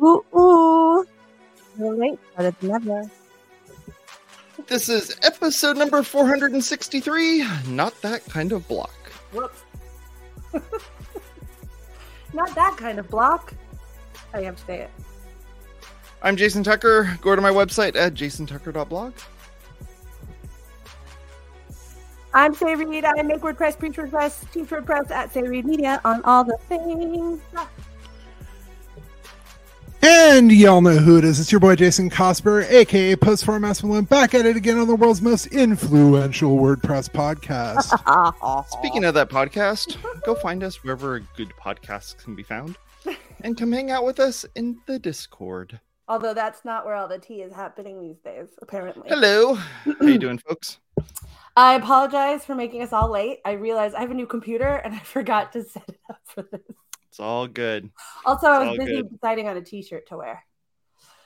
Ooh, ooh. You're late, better than never. This is episode number 463 Not That Kind of Block. Whoops. Not that kind of block. I have to say it. I'm Jason Tucker. Go to my website at jasontucker.blog. I'm Sé Reed. I make WordPress, preach WordPress, teach WordPress at Sé Reed Media on all the things. And y'all know who it is. It's your boy Jason Cosper, aka Post for Masculine, back at it again on the world's most influential WordPress podcast. Speaking of that podcast, go find us wherever good podcasts can be found and come hang out with us in the Discord. Although that's not where all the tea is happening these days, apparently. Hello. How you doing, folks? I apologize for making us all late. I realized I have a new computer and I forgot to set it up for this. It's all good. Also, I was busy good. deciding on a t-shirt to wear.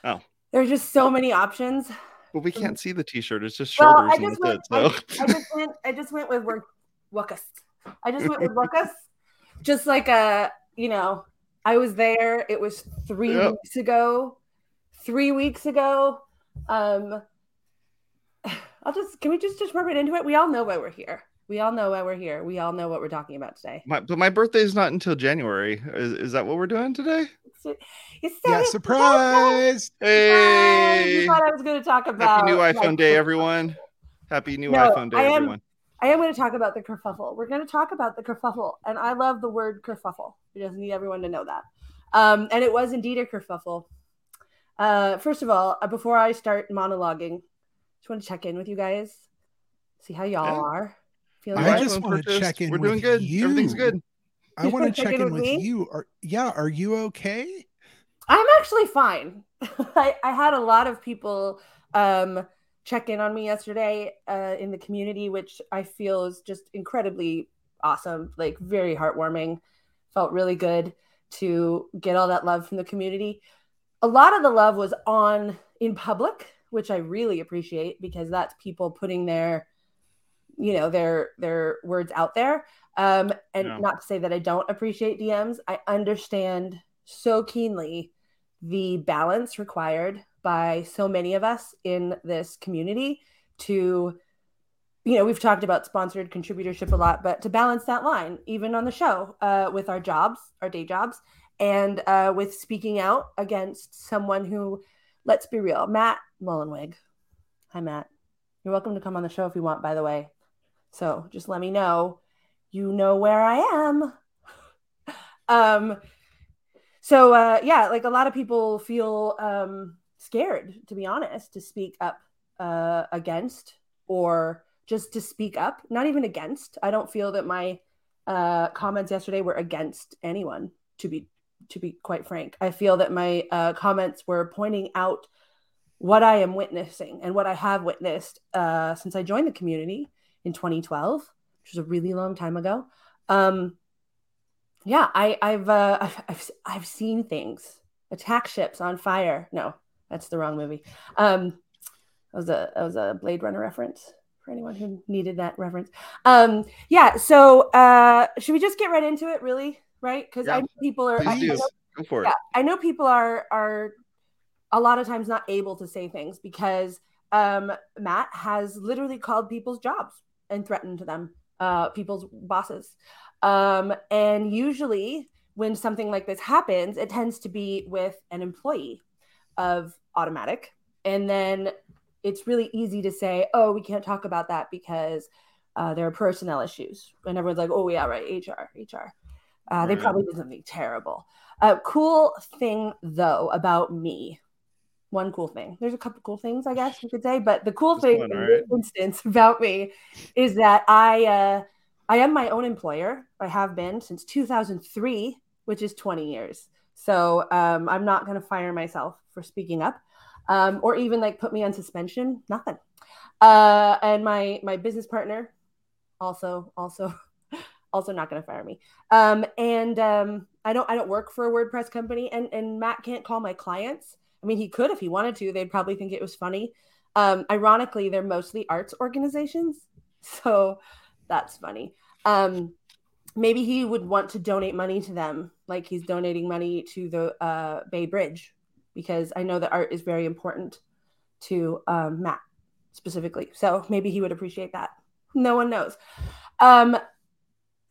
Oh. There's just so many options. But we can't see the t-shirt. It's just Well, I just that's went. it. So I, I just went. I just went with work. Wuckus. I just went with Wuckus. Just like a, you know, I was there. It was three Yep. weeks ago. Three weeks ago. Um, I'll just. Can we just just jump it into it? We all know why we're here. We all know why we're here. We all know what we're talking about today. my, but my birthday is not until January. Is, is that what we're doing today? You said yeah, it. surprise! Hey! You thought I was going to talk about Happy new like, iPhone day, everyone. Happy new No, iPhone day, I am- everyone. I am going to talk about the kerfuffle. We're going to talk about the kerfuffle, and I love the word kerfuffle. We just need everyone to know that. Um, and it was indeed a kerfuffle. Uh, first of all, uh, before I start monologuing, just want to check in with you guys, see how y'all Yeah. are. Feeling I just iPhone wanna check in We're with doing good. you. Everything's good. I want to Check check in in with with me? you. Are, yeah, are you okay? I'm actually fine. I, I had a lot of people um, check in on me yesterday uh, in the community, which I feel is just incredibly awesome, like very heartwarming. Felt really good to get all that love from the community. A lot of the love was on in public, which I really appreciate because that's people putting their, you know, their their words out there. Um, and Yeah. not to say that I don't appreciate DMs. I understand so keenly the balance required by so many of us in this community to you know we've talked about sponsored contributorship a lot but to balance that line even on the show uh, with our jobs our day jobs and uh, with speaking out against someone who let's be real matt mullenweg hi matt you're welcome to come on the show if you want by the way so just let me know. You know where i am. Um so uh yeah like a lot of people feel um scared to be honest to speak up uh against or just to speak up not even against. I don't feel that my uh comments yesterday were against anyone to be to be quite frank. I feel that my uh comments were pointing out what i am witnessing and what i have witnessed uh since i joined the community in 2012 which was a really long time ago um yeah, I, I've, uh, I've, I've, I've seen things. Attack ships on fire. No, that's the wrong movie. Um, that was a, that was a Blade Runner reference for anyone who needed that reference. Um, yeah. So, uh, should we just get right into it? Really? Right? Because I Yeah. know people are. I, I know Go for it. yeah, I know people are are a lot of times not able to say things because um, Matt has literally called people's jobs and threatened them, uh, people's bosses. Um, and usually, when something like this happens, it tends to be with an employee of Automattic, and then it's really easy to say, "Oh, we can't talk about that because uh, there are personnel issues," and everyone's like, "Oh, yeah, right, HR, HR." Uh, They probably did something terrible. A cool thing though about me, one cool thing. There's a couple cool things I guess you could say, but the cool Just thing one, in instance about me is that I uh, I am my own employer. I have been since 2003, which is 20 years. So um, I'm not going to fire myself for speaking up, um, or even like put me on suspension. Nothing. Uh, and my my business partner, also also also not going to fire me. Um, and um, I don't I don't work for a WordPress company, and and Matt can't call my clients. I mean, he could if he wanted to. They'd probably think it was funny. Um, ironically, they're mostly arts organizations, so that's funny. Um, maybe he would want to donate money to them, like he's donating money to the uh, Bay Bridge because I know that art is very important to um, Matt specifically. So maybe he would appreciate that. No one knows. Um,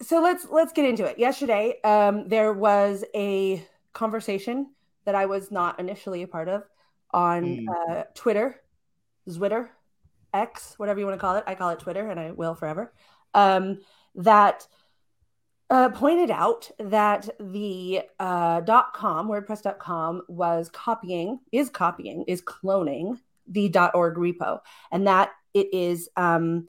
so let's let's get into it. Yesterday, um, there was a conversation that I was not initially a part of on Mm. uh, Twitter, Zwitter, X, whatever you want to call it. I call it Twitter, and I will forever. Um, that uh, pointed out that the uh, .com WordPress.com was copying, is copying, is cloning the .org repo, and that it is um,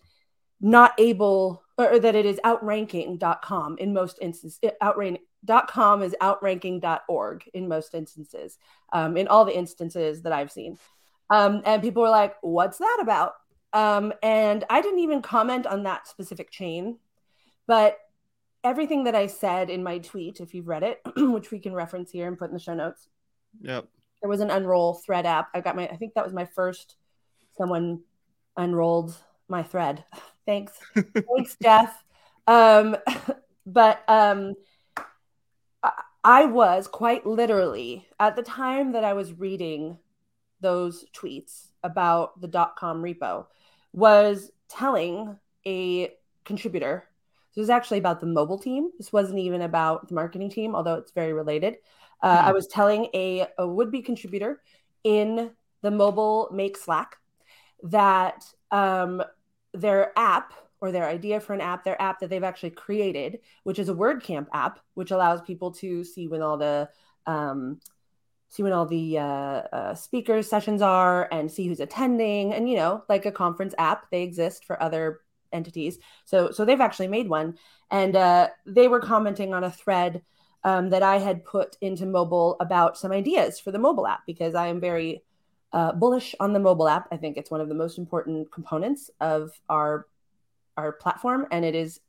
not able, or that it is outranking .com in most instances. Outrank .com is outranking .org in most instances, um, in all the instances that I've seen. Um, and people were like, "What's that about?" Um, and I didn't even comment on that specific chain, but everything that I said in my tweet, if you've read it, which we can reference here and put in the show notes, Yep. there was an unroll thread app. I got my, I think that was my first someone unrolled my thread. Thanks. Thanks, Jeff. Um, but um, I- was quite literally at the time that I was reading those tweets about the dot .com repo was telling a contributor. This was actually about the mobile team. This wasn't even about the marketing team, although it's very related. Uh, Hmm. I was telling a, a would-be contributor in the mobile make Slack that um, their app or their idea for an app, their app that they've actually created, which is a WordCamp app, which allows people to see when all the um, see when all the uh, uh, speakers sessions are and see who's attending, and you know, like a conference app, they exist for other entities. So so they've actually made one, and uh, they were commenting on a thread um, that I had put into mobile about some ideas for the mobile app because I am very uh, bullish on the mobile app. I think it's one of the most important components of our our platform, and it is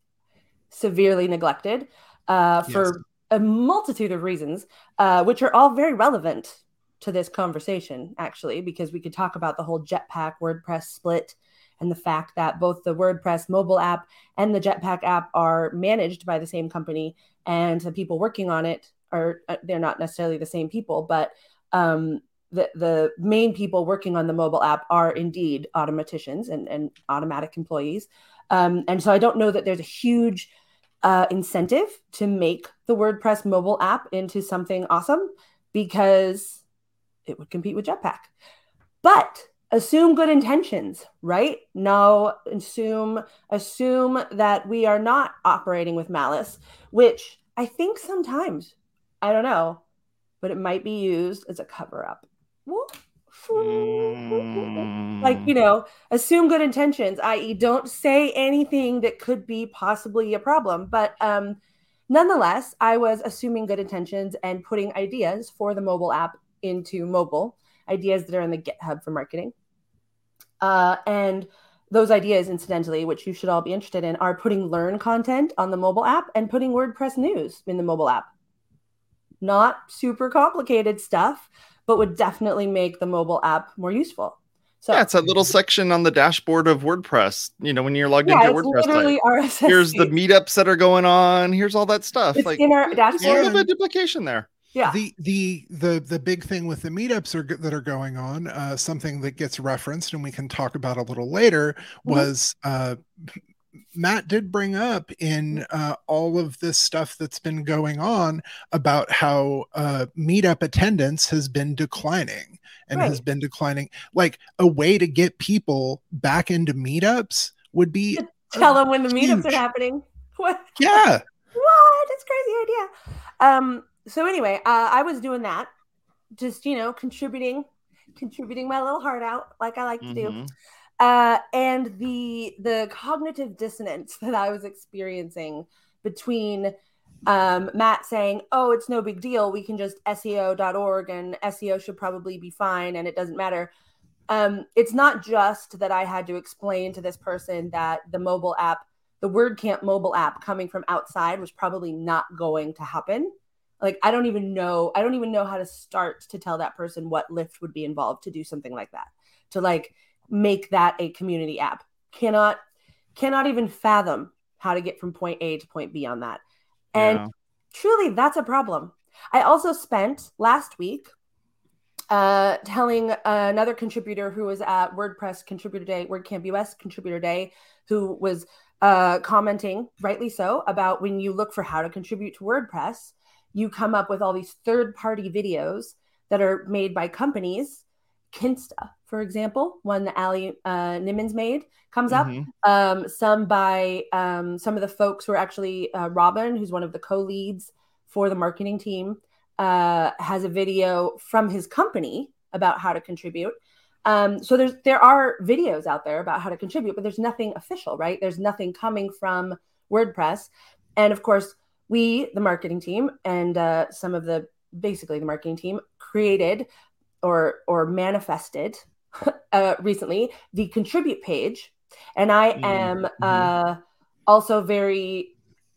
severely neglected uh, for Yes. a multitude of reasons, uh, which are all very relevant to this conversation, actually, because we could talk about the whole Jetpack WordPress split and the fact that both the WordPress mobile app and the Jetpack app are managed by the same company, and the people working on it are uh, they're not necessarily the same people, but um, the the main people working on the mobile app are indeed automatticians and, and automattic employees. Um, and so I don't know that there's a huge uh, incentive to make the WordPress mobile app into something awesome because it would compete with Jetpack. But assume good intentions, right? No, assume assume that we are not operating with malice, which I think sometimes I don't know, but it might be used as a cover up. Like, you know, assume good intentions, i.e., don't say anything that could be possibly a problem. But um, nonetheless, I was assuming good intentions and putting ideas for the mobile app into mobile, ideas that are in the GitHub for marketing. Uh, and those ideas, incidentally, which you should all be interested in, are putting learn content on the mobile app and putting WordPress news in the mobile app. Not super complicated stuff, but would definitely make the mobile app more useful. So Yeah, it's that little section on the dashboard of WordPress. You know, when you're logged yeah, into your it's WordPress site. literally RSS. Here's the meetups that are going on. Here's all that stuff. It's like in our there's a little bit of duplication there. Yeah. the the the the big thing with the meetups are, that are going on uh something that gets referenced and we can talk about a little later Mm-hmm. was uh matt did bring up in uh all of this stuff that's been going on about how uh meetup attendance has been declining and has been declining like a way to get people back into meetups would be Tell them when the meetups Huge. are happening. What? yeah What? It's a crazy idea. Um. So anyway, uh, I was doing that, just you know, contributing, contributing my little heart out, like I like to do. Uh, and the the cognitive dissonance that I was experiencing between um, Matt saying, "Oh, it's no big deal. We can just SEO.org and SEO should probably be fine, and it doesn't matter." Um, it's not just that I had to explain to this person that the mobile app, the WordCamp mobile app coming from outside was probably not going to happen. Like I don't even know, I don't even know how to start to tell that person what lift would be involved to do something like that. To like make that a community app. Cannot cannot even fathom how to get from point A to point B on that. And Yeah. truly that's a problem. I also spent last week uh, telling another contributor who was at WordPress Contributor Day, WordCamp US Contributor Day, who was uh, commenting, rightly so, about when you look for how to contribute to WordPress, you come up with all these third party videos that are made by companies. Kinsta, for example, one that Allie uh, Nimmons made comes up. Mm-hmm. Um, some by um, some of the folks who are actually uh, Robin, who's one of the co leads for the marketing team, uh, has a video from his company about how to contribute. Um, so there's there are videos out there about how to contribute, but there's nothing official, right? There's nothing coming from WordPress, and of course, we, the marketing team, and uh, some of the basically the marketing team created or or manifested uh, recently the contribute page, and I mm-hmm. am mm-hmm. uh, also very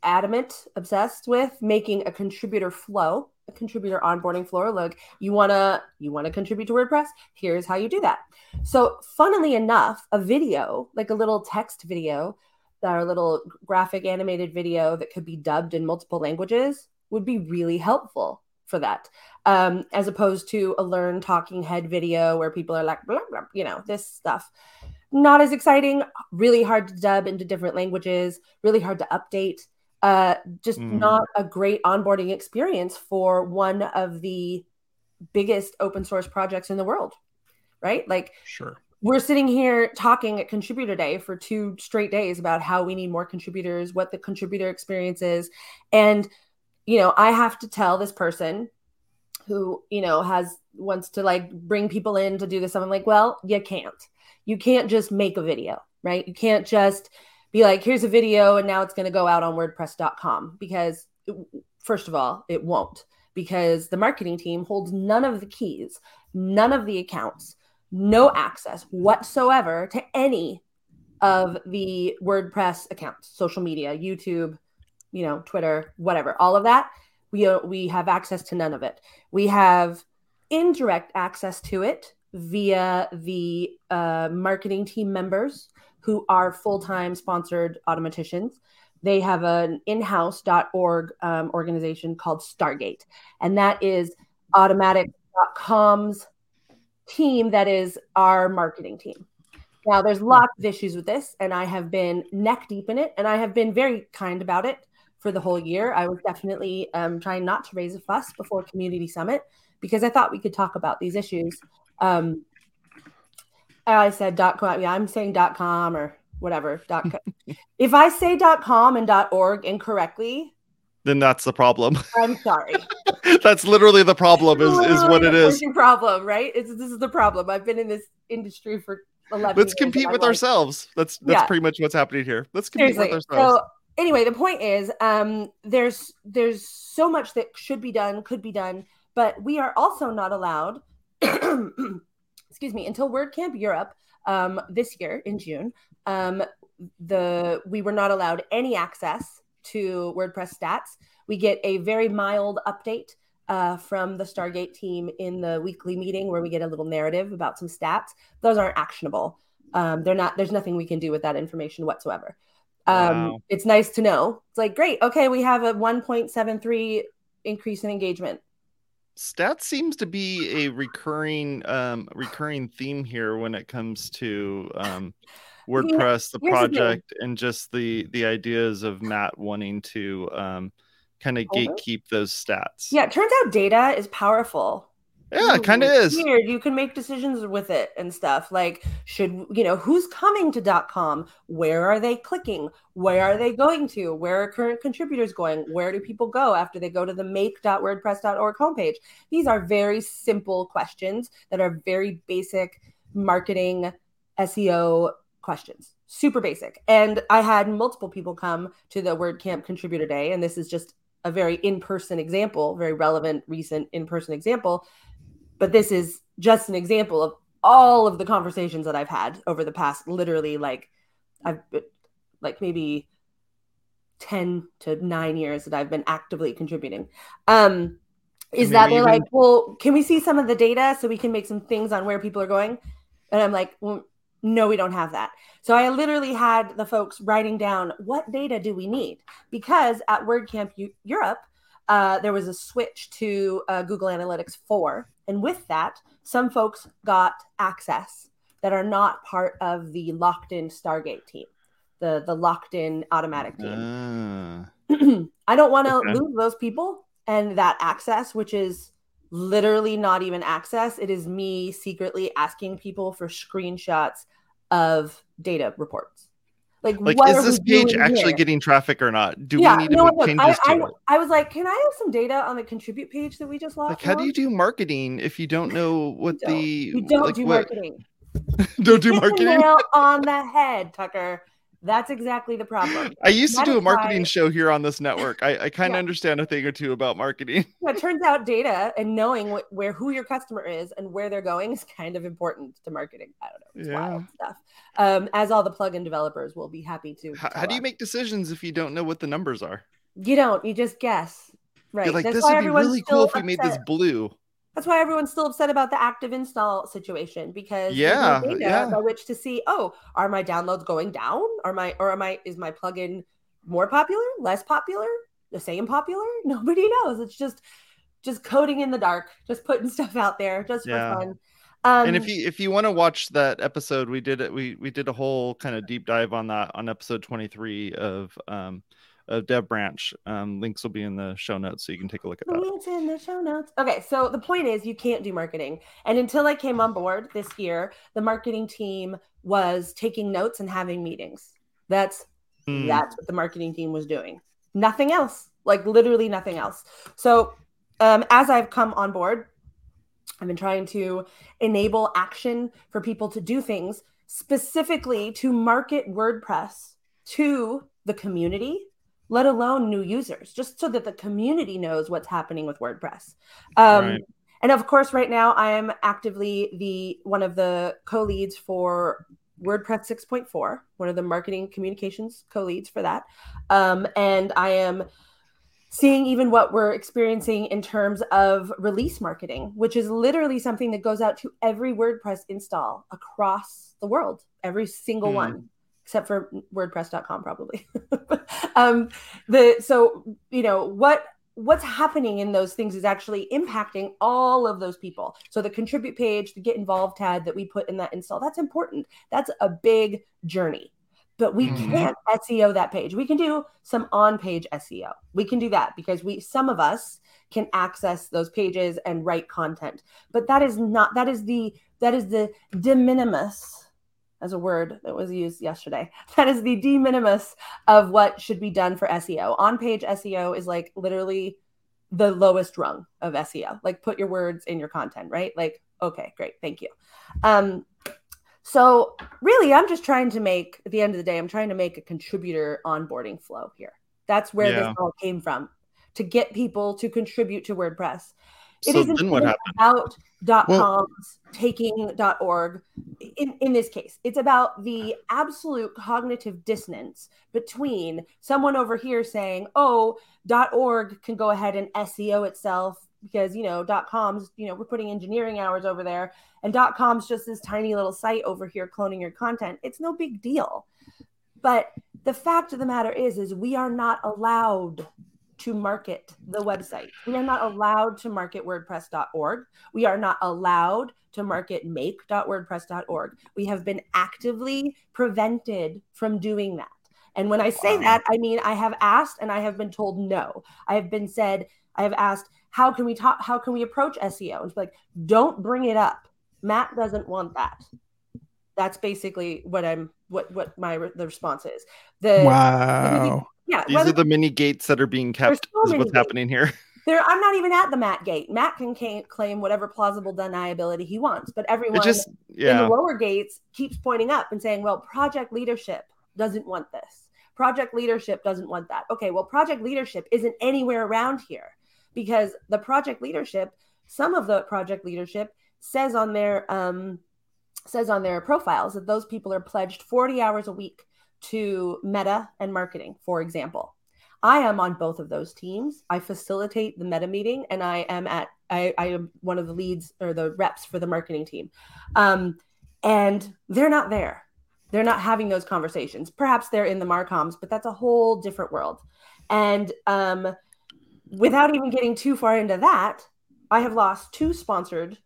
adamant, obsessed with making a contributor flow a contributor onboarding flow. look you want to you want to contribute to wordpress here's how you do that so funnily enough a video like a little text video or a little graphic animated video that could be dubbed in multiple languages would be really helpful for that um, as opposed to a learn talking head video where people are like blah, blah, you know this stuff not as exciting really hard to dub into different languages really hard to update uh, just mm. not a great onboarding experience for one of the biggest open source projects in the world, right? Like, sure. We're sitting here talking at Contributor Day for two straight days about how we need more contributors, what the contributor experience is. And, you know, I have to tell this person who, you know, has wants to like bring people in to do this. I'm like, well, you can't. You can't just make a video, right? You can't just be like, here's a video and now it's going to go out on WordPress.com because, first of all, it won't because the marketing team holds none of the keys, none of the accounts, no access whatsoever to any of the WordPress accounts, social media, YouTube, you know, Twitter, whatever, all of that. We, uh, we have access to none of it. We have indirect access to it via the uh, marketing team members who are full-time sponsored automatticians they have an in-house.org um, organization called stargate and that is automattic.com's team that is our marketing team now there's lots of issues with this and i have been neck deep in it and i have been very kind about it for the whole year i was definitely um, trying not to raise a fuss before community summit because i thought we could talk about these issues um, I said dot com. Yeah, I'm saying dot com or whatever. Dot com. if I say dot com and dot org incorrectly, then that's the problem. I'm sorry. that's literally the problem. Is is what it is. Problem, right? It's this is the problem. I've been in this industry for 11 Let's compete with ourselves. That's that's yeah. pretty much what's happening here. Let's compete Seriously. with ourselves. So anyway, the point is, um, there's there's so much that should be done, could be done, but we are also not allowed excuse me, until WordCamp Europe um, this year in June, um, the we were not allowed any access to WordPress stats. We get a very mild update uh, from the Stargate team in the weekly meeting where we get a little narrative about some stats. Those aren't actionable. Um, they're not. There's nothing we can do with that information whatsoever. Um, wow. It's nice to know. It's like great. Okay, we have a 1.73 increase in engagement stats seems to be a recurring um recurring theme here when it comes to um WordPress, the project, the and just the the ideas of Matt wanting to um kind of gatekeep those stats. Yeah, it turns out data is powerful. Yeah, it kind of is. Weird. You can make decisions with it and stuff. Like, should you know who's coming to .com? Where are they clicking? Where are they going to? Where are current contributors going? Where do people go after they go to the make.wordpress.org homepage? These are very simple questions that are very basic marketing SEO questions. Super basic. And I had multiple people come to the WordCamp contributor day, and this is just a very in-person example, very relevant, recent in-person example but this is just an example of all of the conversations that I've had over the past literally like I've like maybe 10 to 9 years that I've been actively contributing. Um is that they're even... like, well, can we see some of the data so we can make some things on where people are going? And I'm like, well, no, we don't have that. So I literally had the folks writing down what data do we need? Because at WordCamp U- Europe, uh, there was a switch to uh, Google Analytics 4 And with that, some folks got access that are not part of the locked in Stargate team, the the locked in automattic team. Uh, I don't want to okay. lose those people and that access, which is literally not even access. It is me secretly asking people for screenshots of data reports. Like, like is this page actually here? getting traffic or not? Do yeah, we need to no, make changes I, to I, it? I was like, can I have some data on the contribute page that we just lost? Like, how do you do marketing if you don't know what you the you don't like, do what... marketing? don't do marketing. on the head, Tucker. That's exactly the problem. I used that to do a marketing why... show here on this network. I, I kind of yeah. understand a thing or two about marketing. Yeah, it turns out data and knowing what, where who your customer is and where they're going is kind of important to marketing. I don't know. It's yeah. wild stuff. Um, as all the plugin developers will be happy to. How, how do you make decisions if you don't know what the numbers are? You don't. You just guess. Right. Like That's this would be really cool if we made this blue. That's why everyone's still upset about the active install situation because yeah, no yeah. by which to see, oh, are my downloads going down? Are my or am I is my plugin more popular, less popular, the same popular? Nobody knows. It's just just coding in the dark, just putting stuff out there just yeah. for fun. Um, and if you if you want to watch that episode, we did it. We we did a whole kind of deep dive on that on episode twenty three of um of Dev Branch. Um, links will be in the show notes, so you can take a look at that. Links in the show notes. Okay, so the point is, you can't do marketing, and until I came on board this year, the marketing team was taking notes and having meetings. That's mm. that's what the marketing team was doing. Nothing else, like literally nothing else. So, um, as I've come on board, I've been trying to enable action for people to do things specifically to market WordPress to the community let alone new users, just so that the community knows what's happening with WordPress. Um, right. And of course, right now I am actively the one of the co-leads for WordPress 6.4, one of the marketing communications co-leads for that. Um, and I am seeing even what we're experiencing in terms of release marketing, which is literally something that goes out to every WordPress install across the world, every single mm. one except for wordpress.com probably. Um, the so you know what what's happening in those things is actually impacting all of those people. So the contribute page the get involved tab that we put in that install that's important. That's a big journey. But we mm-hmm. can't seo that page. We can do some on page seo we can do that because we some of us can access those pages and write content. But that is not that is the that is the de minimis as a word that was used yesterday. That is the de minimis of what should be done for SEO. On page SEO is like literally the lowest rung of SEO. Like put your words in your content, right? Like, okay, great, thank you. Um, so really, I'm just trying to make at the end of the day, I'm trying to make a contributor onboarding flow here. That's where yeah. this all came from to get people to contribute to WordPress. It so isn't what about dot coms well, taking dot org in, in this case. It's about the absolute cognitive dissonance between someone over here saying, oh, dot org can go ahead and SEO itself because you know dot coms, you know, we're putting engineering hours over there, and dot coms just this tiny little site over here cloning your content. It's no big deal. But the fact of the matter is, is we are not allowed to market the website. We are not allowed to market WordPress.org. We are not allowed to market make.wordpress.org. We have been actively prevented from doing that. And when I say wow. that, I mean I have asked and I have been told no. I have been said, I have asked, how can we talk, how can we approach SEO? And it's like, don't bring it up. Matt doesn't want that. That's basically what I'm what what my the response is. The wow yeah, these are the mini gates that are being kept. So is what's gates. happening here. There, I'm not even at the Matt gate. Matt can claim whatever plausible deniability he wants, but everyone just, yeah. in the lower gates keeps pointing up and saying, "Well, project leadership doesn't want this. Project leadership doesn't want that." Okay, well, project leadership isn't anywhere around here because the project leadership, some of the project leadership says on their um, says on their profiles that those people are pledged 40 hours a week to meta and marketing, for example. I am on both of those teams. I facilitate the meta meeting and I am at I, I am one of the leads or the reps for the marketing team. Um, and they're not there. They're not having those conversations. Perhaps they're in the Marcoms, but that's a whole different world. And um, without even getting too far into that, I have lost two sponsored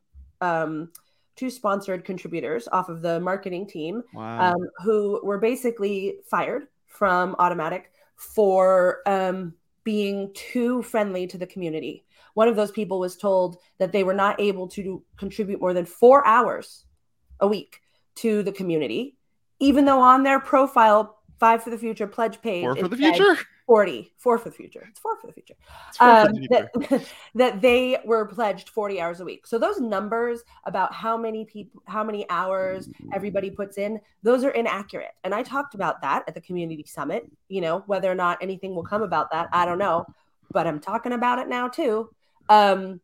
um, two sponsored contributors off of the marketing team Wow. um, who were basically fired from Automattic for um, being too friendly to the community. One of those people was told that they were not able to contribute more than four hours a week to the community, even though on their profile, Five for the Future pledge page, Four for the said future. 40, four for the future. It's four for the future for um, the future. that, that they were pledged 40 hours a week. So those numbers about how many people, how many hours everybody puts in, those are inaccurate. And I talked about that at the community summit. You know, whether or not anything will come about that, I don't know, but I'm talking about it now too, um,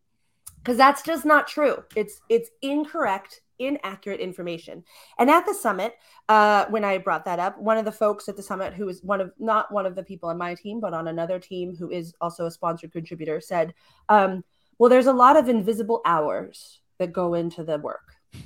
because that's just not true. It's it's incorrect, inaccurate information. And at the summit, uh, when I brought that up, one of the folks at the summit, who is one of not one of the people on my team, but on another team who is also a sponsored contributor, said, um, "Well, there's a lot of invisible hours that go into the work.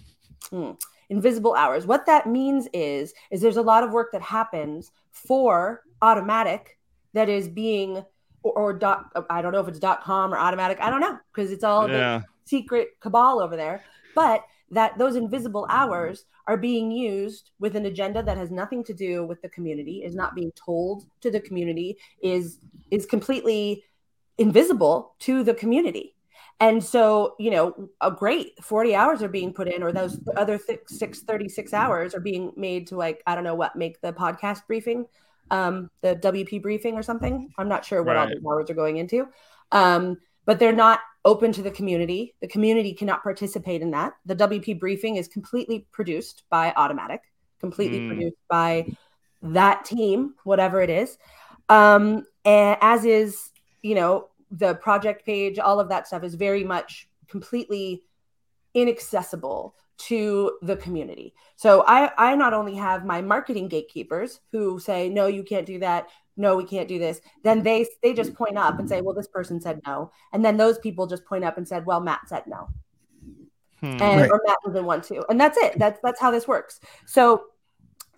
Hmm. Invisible hours. What that means is, is there's a lot of work that happens for automattic that is being." Or, or dot, I don't know if it's dot com or automattic. I don't know because it's all Yeah. secret cabal over there. But that those invisible hours are being used with an agenda that has nothing to do with the community is not being told to the community is is completely invisible to the community. And so you know a great 40 hours are being put in or those other th- 636 hours are being made to like i don't know what make the podcast briefing um the wp briefing or something. I'm not sure what all Right. those hours are going into. Um but they're not open to the community. The community cannot participate in that. The WP briefing is completely produced by Automattic, completely Mm. produced by that team, whatever it is. Um, and as is, you know, the project page, all of that stuff is very much completely inaccessible to the community. So I, I not only have my marketing gatekeepers who say, no, you can't do that. No, we can't do this. Then they they just point up and say, well, this person said no. And then those people just point up and said, well, Matt said no. Hmm. And Right. or Matt doesn't want to. And that's it. That's that's how this works. So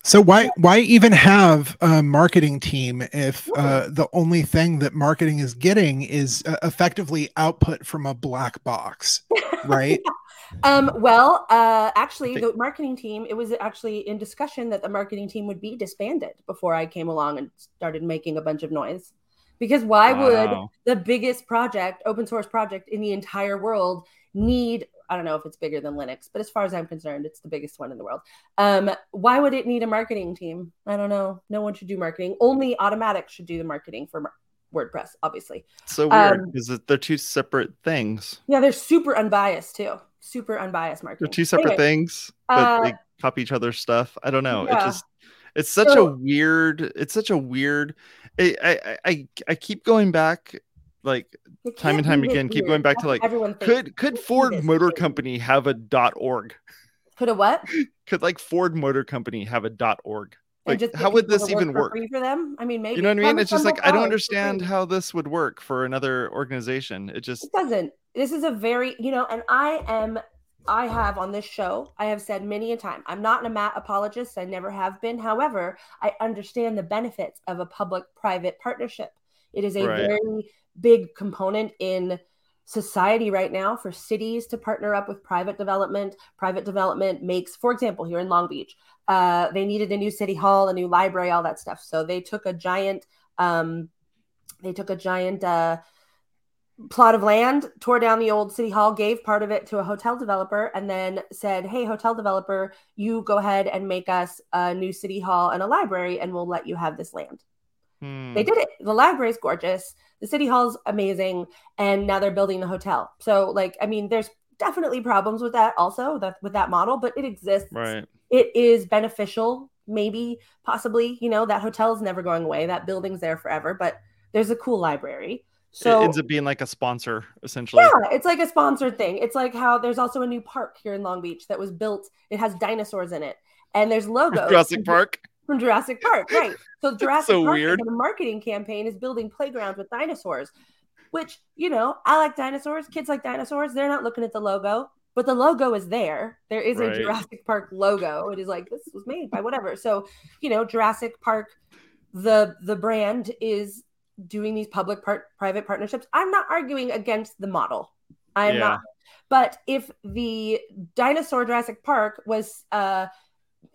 So why why even have a marketing team if uh, the only thing that marketing is getting is uh, effectively output from a black box, right? Um, well, uh, actually, the marketing team, it was actually in discussion that the marketing team would be disbanded before I came along and started making a bunch of noise. Because why would the biggest project, open source project in the entire world, need, I don't know if it's bigger than Linux, but as far as I'm concerned, it's the biggest one in the world. Um, why would it need a marketing team? I don't know. No one should do marketing. Only Automattic should do the marketing for WordPress, obviously. It's so weird Um, because they're two separate things. Yeah, they're super unbiased too. Super unbiased marketing. They're two separate Anyway, things, but uh, they copy each other's stuff. I don't know. It just it's such So- a weird. It's such a weird. I I I, I keep going back, like time and time again, keep going back That's to, like, everyone thinks. could could Ford Motor weird. Company have a dot org? could a what? Could like Ford Motor Company have a dot org? Like, just how would this even work? free for them? I mean, maybe You know what I mean? It's just like I don't understand how this would work for another organization. It just It doesn't. This is a very, you know, and I am, I have on this show, I have said many a time, I'm not an Matt apologist. I never have been. However, I understand the benefits of a public private partnership. It is a Right. very big component in society right now for cities to partner up with private development. Private development makes, for example, here in Long Beach, uh, they needed a new city hall, a new library, all that stuff. So they took a giant, um, they took a giant uh, plot of land, tore down the old city hall, gave part of it to a hotel developer, and then said, "Hey, hotel developer, you go ahead and make us a new city hall and a library, and we'll let you have this land." Hmm. They did it. The library is gorgeous. The city hall's amazing, and now they're building the hotel. So, like, I mean, there's definitely problems with that also that with that model, but it exists. right. It is beneficial, maybe, possibly. You know, that hotel is never going away. That building's there forever. But there's a cool library. So it ends up being like a sponsor essentially. yeah, it's like a sponsored thing. It's like how there's also a new park here in Long Beach that was built. It has dinosaurs in it, and there's logos Jurassic Park. From Jurassic Park, right? So Jurassic so Park weird. the marketing campaign is building playgrounds with dinosaurs, which you know I like dinosaurs. Kids like dinosaurs. They're not looking at the logo, but the logo is there. There is Right. a Jurassic Park logo. It is like this was made by whatever. So you know Jurassic Park, the the brand is doing these public part private partnerships. I'm not arguing against the model. I'm yeah. not. But if the dinosaur Jurassic Park was uh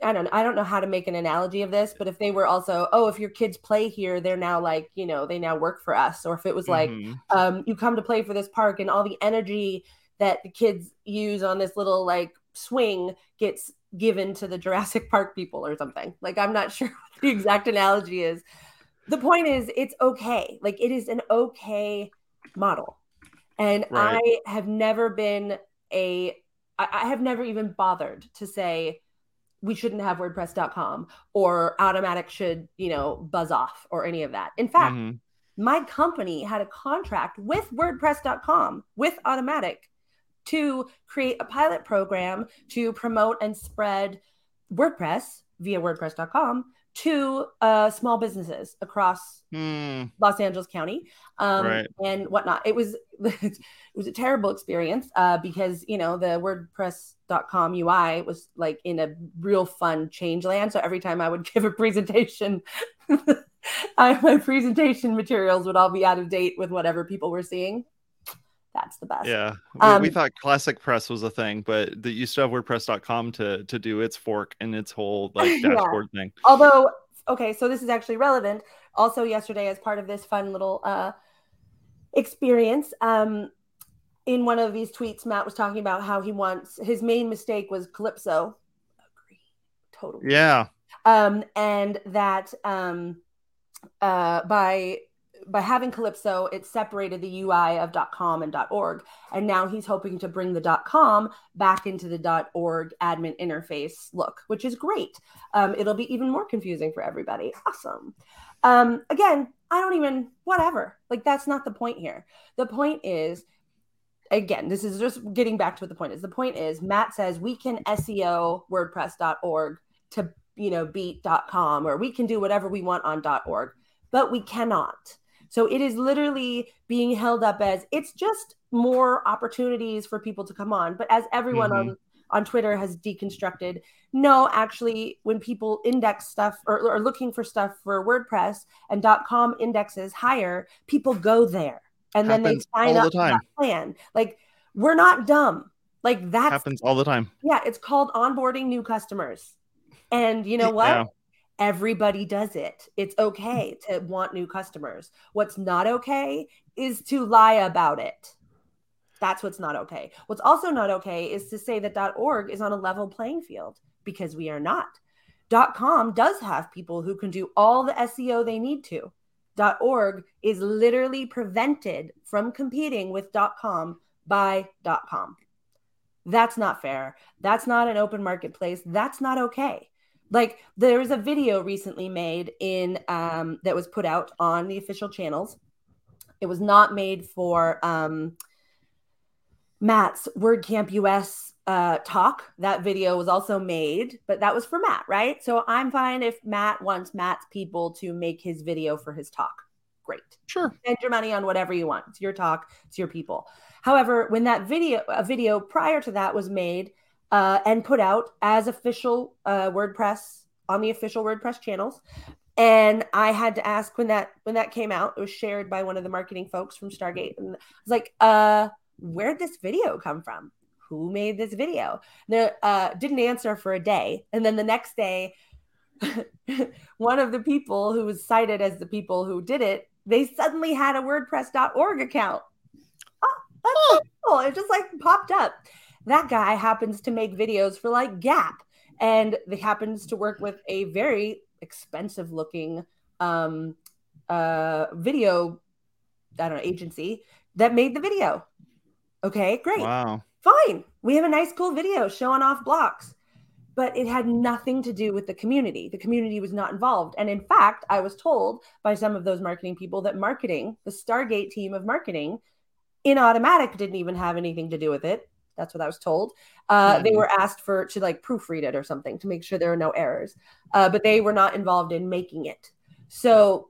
I don't I don't know how to make an analogy of this, but if they were also, oh, if your kids play here, they're now like, you know, they now work for us. Or if it was like, mm-hmm. um, you come to play for this park and all the energy that the kids use on this little like swing gets given to the Jurassic Park people or something. Like I'm not sure what the exact analogy is. The point is it's okay. Like it is an okay model. And right. I have never been a I, I have never even bothered to say we shouldn't have wordpress.com or automattic should, you know, buzz off or any of that. In fact, mm-hmm. my company had a contract with wordpress.com with automattic, to create a pilot program to promote and spread WordPress via wordpress.com to uh, small businesses across mm. Los Angeles County um, right. and whatnot. It was it was a terrible experience uh, because you know the WordPress.com UI was like in a real fun change land. So every time I would give a presentation, I, my presentation materials would all be out of date with whatever people were seeing that's the best. Yeah. We, um, we, thought ClassicPress was a thing, but the, you still have WordPress.com to to do its fork and its whole like dashboard yeah. thing. Although, okay, so this is actually relevant. Also, yesterday, as part of this fun little uh, experience, um, in one of these tweets, Matt was talking about how he wants his main mistake was Calypso. Agree, totally. Yeah. Um, and that um, uh, by by having Calypso, it separated the UI of .com and .org, and now he's hoping to bring the .com back into the .org admin interface look, which is great. Um, it'll be even more confusing for everybody. Awesome. Um, again, I don't even whatever. Like that's not the point here. The point is, again, this is just getting back to what the point is. The point is, Matt says we can SEO WordPress.org to you know beat .com, or we can do whatever we want on .org, but we cannot so it is literally being held up as it's just more opportunities for people to come on. But as everyone mm-hmm. on on Twitter has deconstructed. No, actually, when people index stuff or are looking for stuff for WordPress and .com indexes higher, people go there and Happens then they sign up the that plan. Like we're not dumb. Like that happens all the time. Yeah, it's called onboarding new customers. And you know what? Yeah. Everybody does it. It's okay to want new customers. What's not okay is to lie about it. That's what's not okay. What's also not okay is to say that .org is on a level playing field because we are not. .com does have people who can do all the SEO they need to. .org is literally prevented from competing with dot .com by dot .com. That's not fair. That's not an open marketplace. That's not okay. Like there was a video recently made in um, that was put out on the official channels. It was not made for um, Matt's WordCamp US uh, talk. That video was also made, but that was for Matt, right? So I'm fine if Matt wants Matt's people to make his video for his talk. Great. Sure. Spend your money on whatever you want. It's your talk, it's your people. However, when that video, a video prior to that was made, uh, and put out as official uh, WordPress on the official WordPress channels. And I had to ask when that when that came out. It was shared by one of the marketing folks from Stargate, and I was like, uh, "Where'd this video come from? Who made this video?" They uh, didn't answer for a day, and then the next day, one of the people who was cited as the people who did it, they suddenly had a WordPress.org account. Oh, that's oh. cool! It just like popped up that guy happens to make videos for like Gap and he happens to work with a very expensive looking um, uh, video, I don't know, agency that made the video. Okay, great. Wow. Fine. We have a nice, cool video showing off blocks, but it had nothing to do with the community. The community was not involved. And in fact, I was told by some of those marketing people that marketing, the Stargate team of marketing, in automattic didn't even have anything to do with it. That's what I was told. Uh, mm-hmm. They were asked for to like proofread it or something to make sure there are no errors, uh, but they were not involved in making it. So,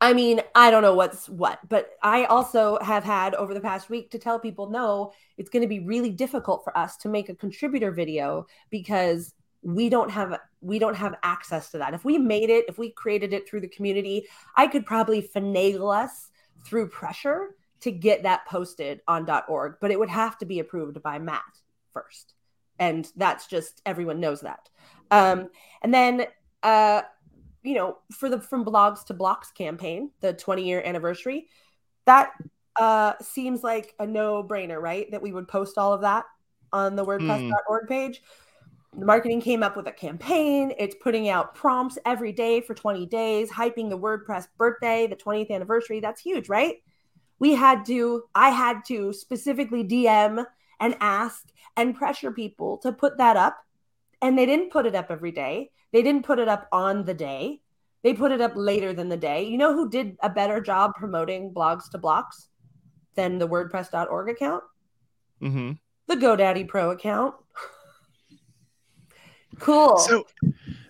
I mean, I don't know what's what, but I also have had over the past week to tell people no, it's going to be really difficult for us to make a contributor video because we don't have we don't have access to that. If we made it, if we created it through the community, I could probably finagle us through pressure to get that posted on .org, but it would have to be approved by Matt first, and that's just everyone knows that. Um, and then, uh, you know, for the from blogs to blocks campaign, the 20 year anniversary, that uh, seems like a no brainer, right? That we would post all of that on the WordPress.org page. The marketing came up with a campaign. It's putting out prompts every day for 20 days, hyping the WordPress birthday, the 20th anniversary. That's huge, right? We had to, I had to specifically DM and ask and pressure people to put that up. And they didn't put it up every day. They didn't put it up on the day. They put it up later than the day. You know who did a better job promoting blogs to blocks than the WordPress.org account? Mm-hmm. The GoDaddy Pro account. cool. So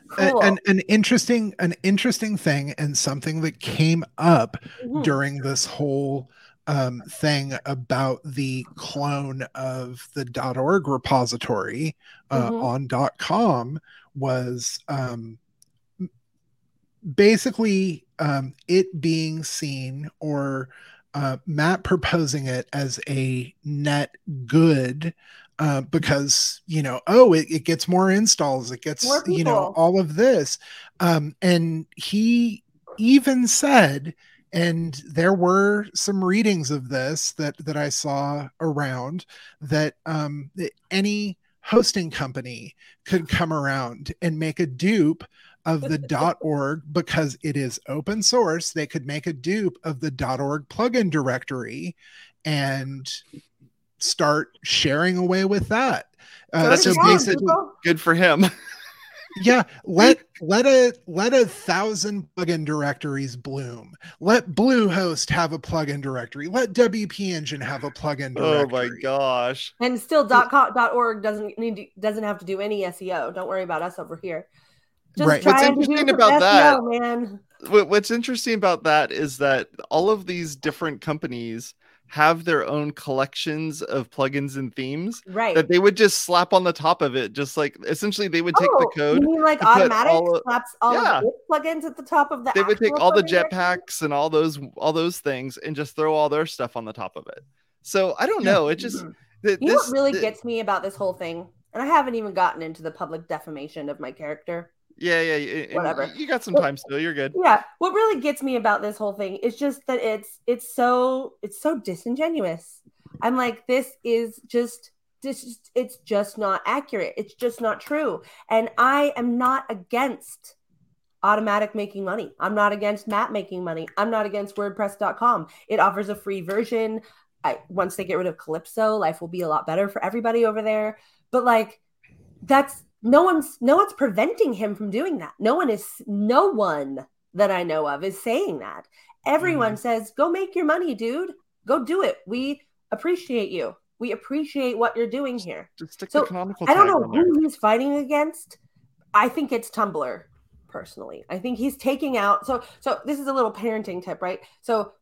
cool. an, an interesting an interesting thing and something that came up mm-hmm. during this whole um, thing about the clone of the .org repository uh, mm-hmm. on .com was um, basically um, it being seen or uh, Matt proposing it as a net good uh, because you know oh it, it gets more installs it gets you know all of this. Um, and he even said and there were some readings of this that that i saw around that um, any hosting company could come around and make a dupe of the .org because it is open source. They could make a dupe of the .org plugin directory and start sharing away with that. Uh, so basically, good for him. yeah, let let a let a thousand plugin directories bloom. Let Bluehost have a plugin directory. Let WP Engine have a plugin directory. Oh my gosh! And still, dot com, dot .org doesn't need to, doesn't have to do any SEO. Don't worry about us over here. Just right. What's interesting about that, man. What's interesting about that is that all of these different companies have their own collections of plugins and themes right that they would just slap on the top of it just like essentially they would take oh, the code you mean like Automattic all, slaps all yeah. plugins at the top of the they would take all the jetpacks and all those all those things and just throw all their stuff on the top of it so i don't know it just mm-hmm. th- you this, know what really th- gets me about this whole thing and i haven't even gotten into the public defamation of my character yeah, yeah, whatever. You got some time still. You're good. Yeah. What really gets me about this whole thing is just that it's it's so it's so disingenuous. I'm like, this is just this it's just not accurate. It's just not true. And I am not against Automattic making money. I'm not against Matt making money. I'm not against WordPress.com. It offers a free version. I, once they get rid of Calypso, life will be a lot better for everybody over there. But like, that's no one's no one's preventing him from doing that. No one is no one that i know of is saying that. Everyone mm-hmm. says go make your money dude. Go do it. We appreciate you. We appreciate what you're doing here. so i don't know who he's fighting against. I think it's tumblr personally. I think he's taking out so so this is a little parenting tip right? So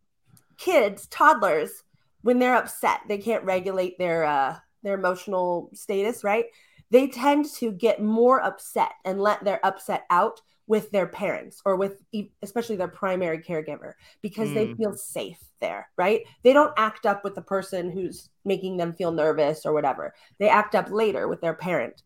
kids toddlers when they're upset they can't regulate their uh their emotional status right they tend to get more upset and let their upset out with their parents or with especially their primary caregiver because mm. they feel safe there, right? They don't act up with the person who's making them feel nervous or whatever. They act up later with their parent.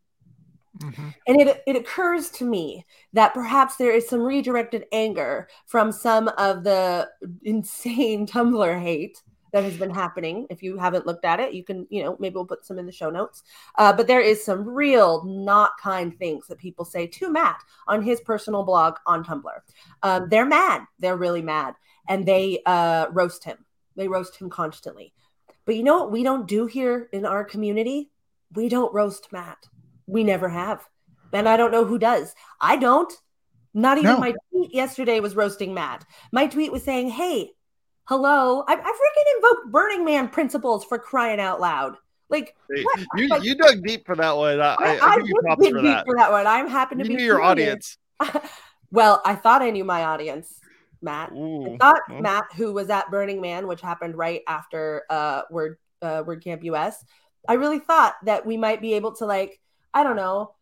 Mm-hmm. And it, it occurs to me that perhaps there is some redirected anger from some of the insane Tumblr hate that has been happening. If you haven't looked at it, you can, you know, maybe we'll put some in the show notes. Uh, but there is some real not kind things that people say to Matt on his personal blog on Tumblr. Um, they're mad. They're really mad. And they uh, roast him. They roast him constantly. But you know what we don't do here in our community? We don't roast Matt. We never have. And I don't know who does. I don't. Not even no. my tweet yesterday was roasting Matt. My tweet was saying, hey, Hello, I, I freaking invoked Burning Man principles for crying out loud. Like hey, you, like, you dug deep for that one. I, I, I, I you for that. for that one. I'm happy to you be knew your audience. well, I thought I knew my audience, Matt. Ooh, I thought. Matt, who was at Burning Man, which happened right after uh, Word uh, WordCamp US. I really thought that we might be able to like, I don't know,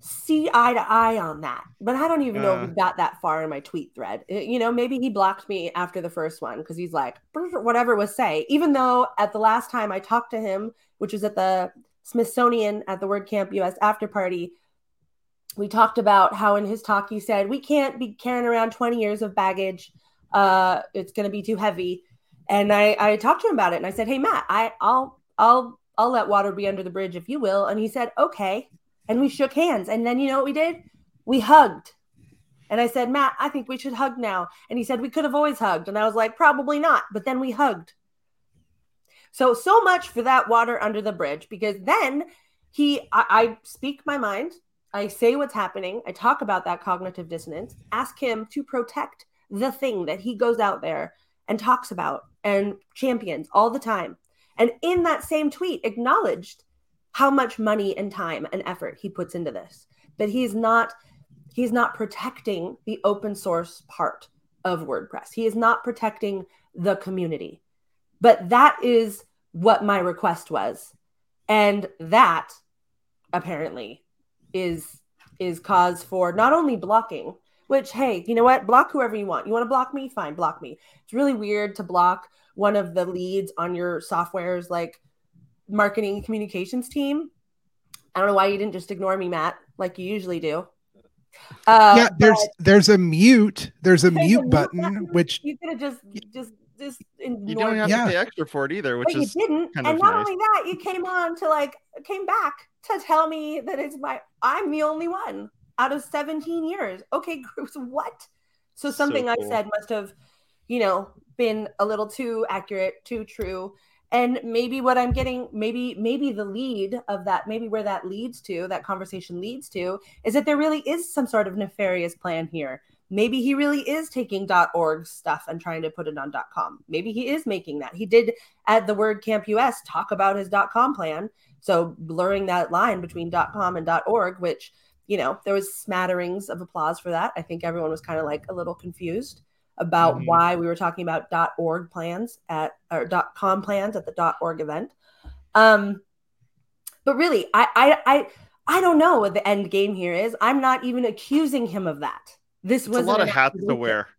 see eye to eye on that. But I don't even know uh, if we got that far in my tweet thread. You know, maybe he blocked me after the first one because he's like, whatever was say. Even though at the last time I talked to him, which was at the Smithsonian at the WordCamp US after party, we talked about how in his talk he said, we can't be carrying around 20 years of baggage. Uh, it's going to be too heavy. And I, I talked to him about it and I said, Hey, Matt, I, I'll, I'll, I'll let water be under the bridge if you will. And he said, okay and we shook hands. And then you know what we did? We hugged. And I said, Matt, I think we should hug now. And he said, we could have always hugged. And I was like, probably not. But then we hugged. So, so much for that water under the bridge because then he, I, I speak my mind. I say what's happening. I talk about that cognitive dissonance, ask him to protect the thing that he goes out there and talks about and champions all the time. And in that same tweet, acknowledged how much money and time and effort he puts into this. But he's not he's not protecting the open source part of wordpress. He is not protecting the community. But that is what my request was. And that apparently is is cause for not only blocking which hey you know what? Block whoever you want. You want to block me? Fine block me. It's really weird to block one of the leads on your software's like marketing communications team. I don't know why you didn't just ignore me, Matt, like you usually do. Uh, yeah, there's there's a mute. There's a mute button, button, which you could have just just just you don't have yeah. to pay extra for it either, which but is you didn't. and not nice. only that, you came on to like came back to tell me that it's my I'm the only one out of 17 years. Okay, groups, what? So something so cool. I said must have, you know, been a little too accurate, too true and maybe what i'm getting maybe maybe the lead of that maybe where that leads to that conversation leads to is that there really is some sort of nefarious plan here. Maybe he really is taking. org stuff and trying to put it on. com maybe he is making that. He did at the word camp us talk about his. com plan. So blurring that line between. com and. org which you know there was smatterings of applause for that. I think everyone was kind of like a little confused about mm-hmm. why we were talking about .org plans at or .com plans at the .org event. Um, but really, I, I I I don't know what the end game here is. I'm not even accusing him of that. This was a lot of hats to wear.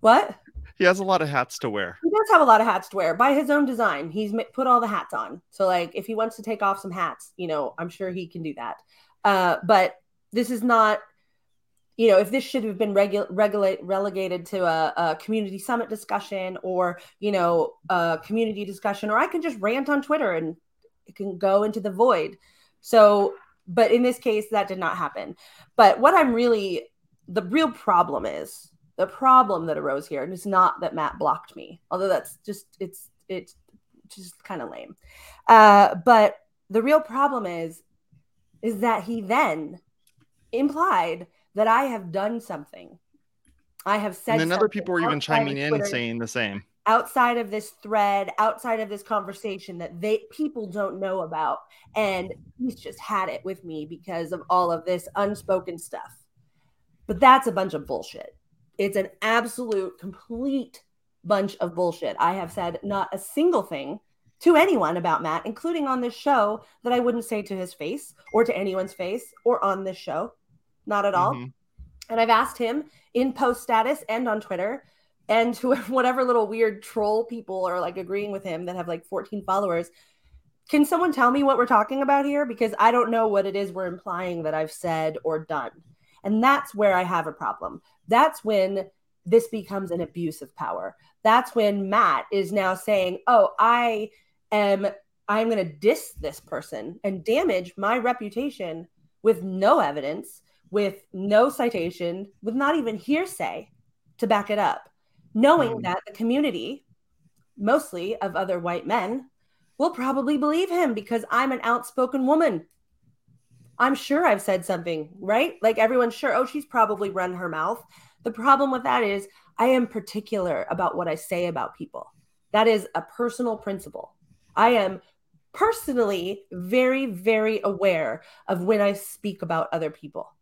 What? He has a lot of hats to wear. He does have a lot of hats to wear by his own design. He's put all the hats on. So like, if he wants to take off some hats, you know, I'm sure he can do that. Uh, but this is not you know, if this should have been regu- regulate relegated to a, a, community summit discussion or, you know, a community discussion, or I can just rant on Twitter and it can go into the void. So, but in this case, that did not happen. But what I'm really, the real problem is the problem that arose here is not that Matt blocked me, although that's just, it's, it's just kind of lame. Uh, but the real problem is, is that he then implied that I have done something. I have said. And then other people were even chiming in saying the same. Outside of this thread, outside of this conversation that they people don't know about, and he's just had it with me because of all of this unspoken stuff. But that's a bunch of bullshit. It's an absolute, complete bunch of bullshit. I have said not a single thing to anyone about Matt, including on this show, that I wouldn't say to his face or to anyone's face or on this show not at all. Mm-hmm. And I've asked him in post status and on Twitter and to whatever little weird troll people are like agreeing with him that have like 14 followers. Can someone tell me what we're talking about here? Because I don't know what it is we're implying that I've said or done. And that's where I have a problem. That's when this becomes an abuse of power. That's when Matt is now saying, "Oh, I am I'm going to diss this person and damage my reputation with no evidence with no citation, with not even hearsay to back it up, knowing mm. that the community, mostly of other white men, will probably believe him because I'm an outspoken woman. I'm sure I've said something, right? Like everyone's sure, oh, she's probably run her mouth. The problem with that is I am particular about what I say about people. That is a personal principle. I am personally very, very aware of when I speak about other people.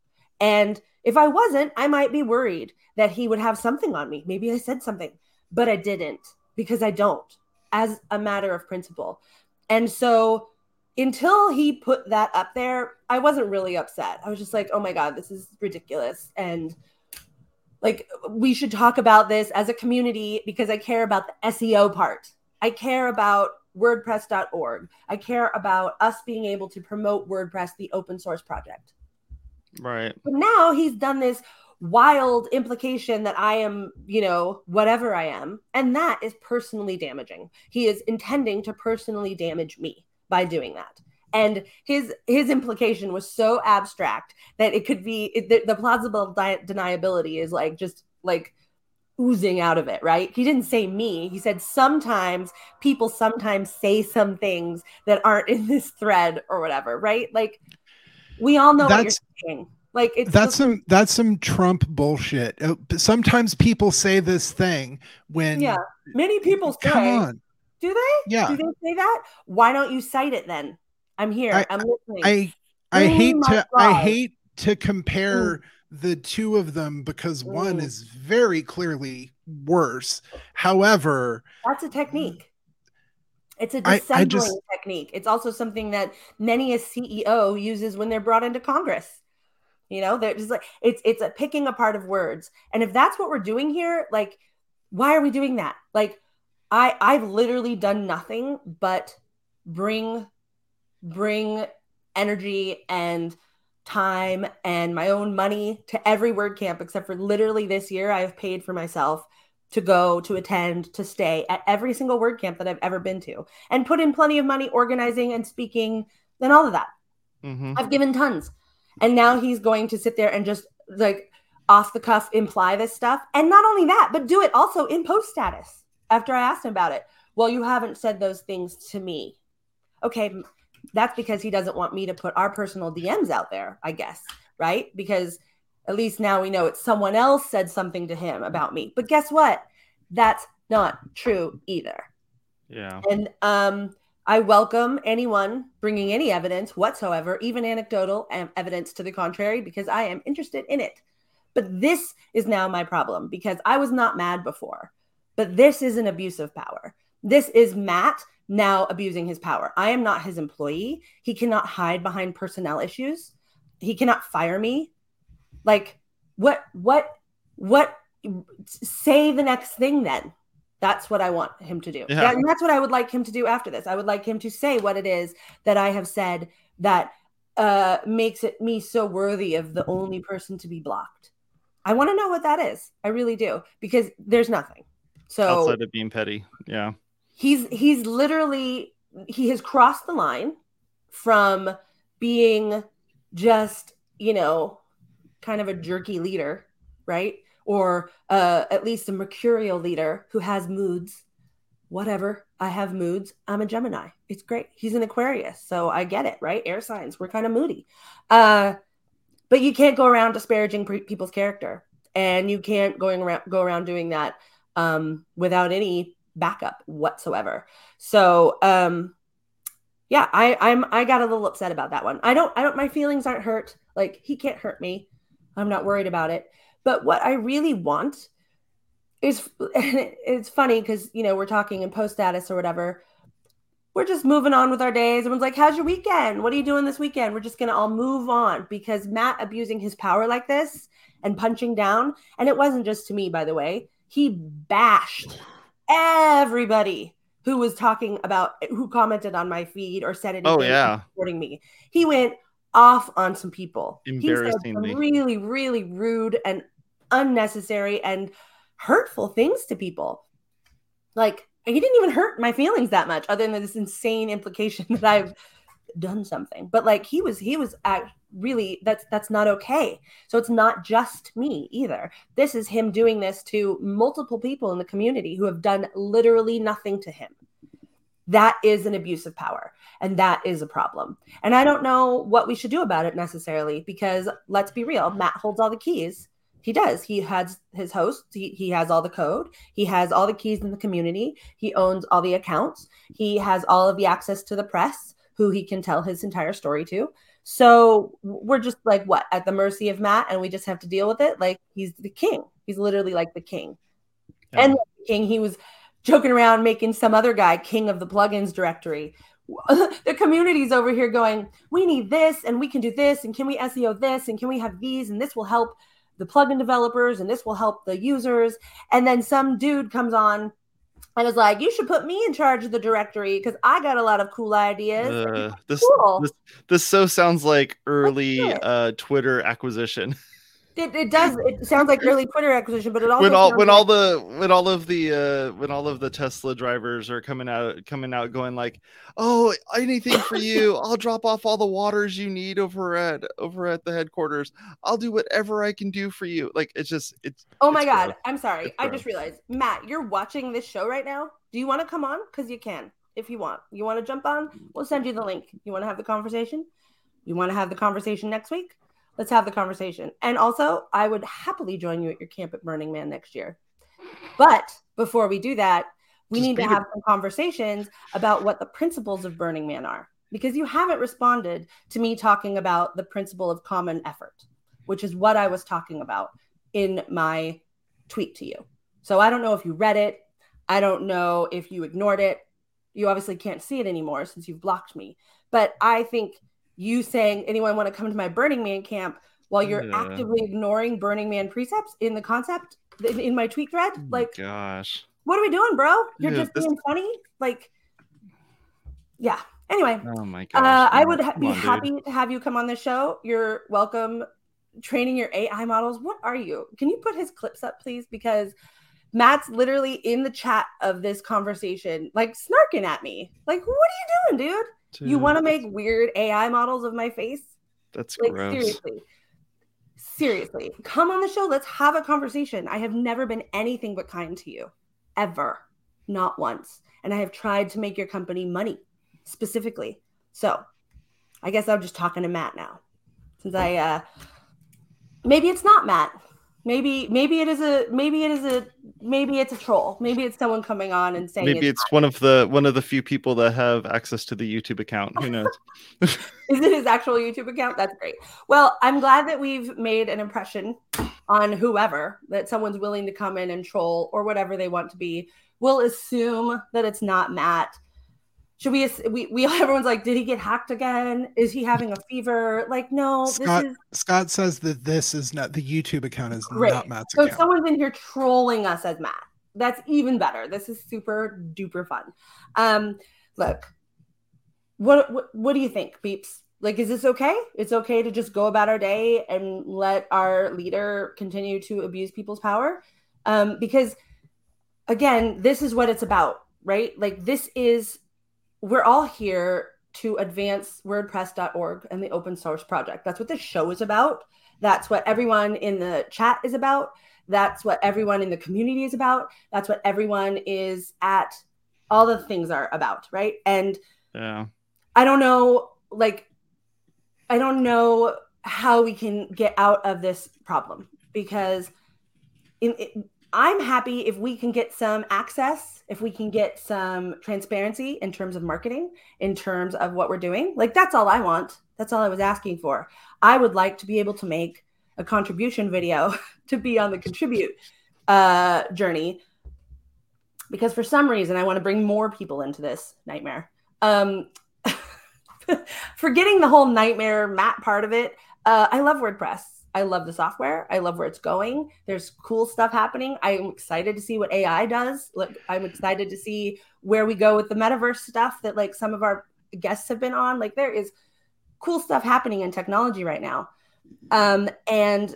And if I wasn't, I might be worried that he would have something on me. Maybe I said something, but I didn't because I don't, as a matter of principle. And so until he put that up there, I wasn't really upset. I was just like, oh my God, this is ridiculous. And like, we should talk about this as a community because I care about the SEO part. I care about WordPress.org. I care about us being able to promote WordPress, the open source project. Right. But now he's done this wild implication that I am, you know, whatever I am. And that is personally damaging. He is intending to personally damage me by doing that. And his his implication was so abstract that it could be it, the, the, plausible di- deniability is like just like oozing out of it, right? He didn't say me. He said sometimes people sometimes say some things that aren't in this thread or whatever, right? Like we all know that's, what you're saying. Like it's that's some that's some Trump bullshit. Uh, sometimes people say this thing when yeah, many people say. Come on. Do they? Yeah. Do they say that? Why don't you cite it then? I'm here. I, am listening. I I hate to I hate to compare mm. the two of them because mm. one is very clearly worse. However, that's a technique. It's a dissembling just, technique. It's also something that many a CEO uses when they're brought into Congress. You know, they're just like it's it's a picking apart of words. And if that's what we're doing here, like, why are we doing that? Like, I I've literally done nothing but bring bring energy and time and my own money to every WordCamp except for literally this year I have paid for myself to go to attend to stay at every single WordCamp that I've ever been to and put in plenty of money organizing and speaking and all of that. Mm-hmm. I've given tons. And now he's going to sit there and just like off the cuff imply this stuff. And not only that, but do it also in post status after I asked him about it. Well, you haven't said those things to me. Okay, that's because he doesn't want me to put our personal DMs out there, I guess, right? Because at least now we know it's someone else said something to him about me. But guess what? That's not true either. Yeah. And um I welcome anyone bringing any evidence whatsoever, even anecdotal evidence to the contrary, because I am interested in it. But this is now my problem because I was not mad before. But this is an abuse of power. This is Matt now abusing his power. I am not his employee. He cannot hide behind personnel issues. He cannot fire me. Like, what, what, what, say the next thing then that's what I want him to do. Yeah. And that's what I would like him to do after this. I would like him to say what it is that I have said that uh, makes it me so worthy of the only person to be blocked. I want to know what that is. I really do because there's nothing. So outside of being petty, yeah. He's he's literally he has crossed the line from being just you know kind of a jerky leader, right? or uh, at least a mercurial leader who has moods. Whatever. I have moods. I'm a Gemini. It's great. He's an Aquarius. So I get it, right? Air signs. We're kind of moody. Uh, but you can't go around disparaging pre- people's character. And you can't going around go around doing that um, without any backup whatsoever. So um, yeah, I, I'm I got a little upset about that one. I don't I don't my feelings aren't hurt. Like he can't hurt me. I'm not worried about it. But what I really want is it's funny because you know we're talking in post status or whatever. We're just moving on with our days. Everyone's like, "How's your weekend? What are you doing this weekend?" We're just gonna all move on because Matt abusing his power like this and punching down, and it wasn't just to me, by the way. He bashed everybody who was talking about who commented on my feed or said oh, anything oh, yeah. supporting me. He went off on some people. He said really, really rude and unnecessary and hurtful things to people. Like he didn't even hurt my feelings that much, other than this insane implication that I've done something. But like he was, he was at really that's that's not okay. So it's not just me either. This is him doing this to multiple people in the community who have done literally nothing to him. That is an abuse of power. And that is a problem. And I don't know what we should do about it necessarily because let's be real, Matt holds all the keys he does. He has his hosts. He, he has all the code. He has all the keys in the community. He owns all the accounts. He has all of the access to the press, who he can tell his entire story to. So we're just like what at the mercy of Matt, and we just have to deal with it. Like he's the king. He's literally like the king. Yeah. And the king, he was joking around making some other guy king of the plugins directory. the community's over here going, we need this and we can do this and can we SEO this and can we have these and this will help the plugin developers and this will help the users. And then some dude comes on and is like, you should put me in charge of the directory because I got a lot of cool ideas. Uh, this, cool. this this so sounds like early uh, Twitter acquisition. It, it does. It sounds like early Twitter acquisition, but it also when all when like... all the when all of the uh, when all of the Tesla drivers are coming out coming out going like, oh, anything for you. I'll drop off all the waters you need over at over at the headquarters. I'll do whatever I can do for you. Like it's just it's. Oh my it's god! Gross. I'm sorry. I just realized, Matt, you're watching this show right now. Do you want to come on? Because you can if you want. You want to jump on? We'll send you the link. You want to have the conversation? You want to have the conversation next week? Let's have the conversation. And also, I would happily join you at your camp at Burning Man next year. But before we do that, we Just need to have some conversations about what the principles of Burning Man are, because you haven't responded to me talking about the principle of common effort, which is what I was talking about in my tweet to you. So I don't know if you read it. I don't know if you ignored it. You obviously can't see it anymore since you've blocked me. But I think you saying anyone want to come to my Burning Man camp while you're yeah. actively ignoring Burning Man precepts in the concept in my tweet thread. Oh like, gosh, what are we doing, bro? You're yeah, just this... being funny. Like, yeah. Anyway, oh my gosh, uh, I would ha- be on, happy dude. to have you come on the show. You're welcome. Training your AI models. What are you? Can you put his clips up, please? Because Matt's literally in the chat of this conversation, like snarking at me. Like, what are you doing, dude? Dude, you want to make weird AI models of my face? That's like gross. seriously. Seriously, come on the show. Let's have a conversation. I have never been anything but kind to you, ever, not once. And I have tried to make your company money specifically. So I guess I'm just talking to Matt now. Since I, uh, maybe it's not Matt. Maybe maybe it is a maybe it is a maybe it's a troll. Maybe it's someone coming on and saying maybe it's, it's one of the one of the few people that have access to the YouTube account. Who knows? is it his actual YouTube account? That's great. Well, I'm glad that we've made an impression on whoever that someone's willing to come in and troll or whatever they want to be. We'll assume that it's not Matt should we, we we everyone's like did he get hacked again? Is he having a fever? Like no scott is... scott says that this is not the youtube account is Great. not matt's so account. someone's in here trolling us as matt that's even better. This is super duper fun. Um look what what, what do you think peeps? Like is this okay? It's okay to just go about our day and let our leader continue to abuse people's power? Um because again this is what it's about right? Like this is we're all here to advance WordPress.org and the open source project. That's what this show is about. That's what everyone in the chat is about. That's what everyone in the community is about. That's what everyone is at. All the things are about, right? And yeah, I don't know, like, I don't know how we can get out of this problem because in, I'm happy if we can get some access, if we can get some transparency in terms of marketing, in terms of what we're doing. Like, that's all I want. That's all I was asking for. I would like to be able to make a contribution video to be on the contribute uh, journey because for some reason I want to bring more people into this nightmare. Um, forgetting the whole nightmare Matt part of it, uh, I love WordPress. I love the software. I love where it's going. There's cool stuff happening. I'm excited to see what AI does. Like I'm excited to see where we go with the metaverse stuff that like some of our guests have been on. Like there is cool stuff happening in technology right now. Um, and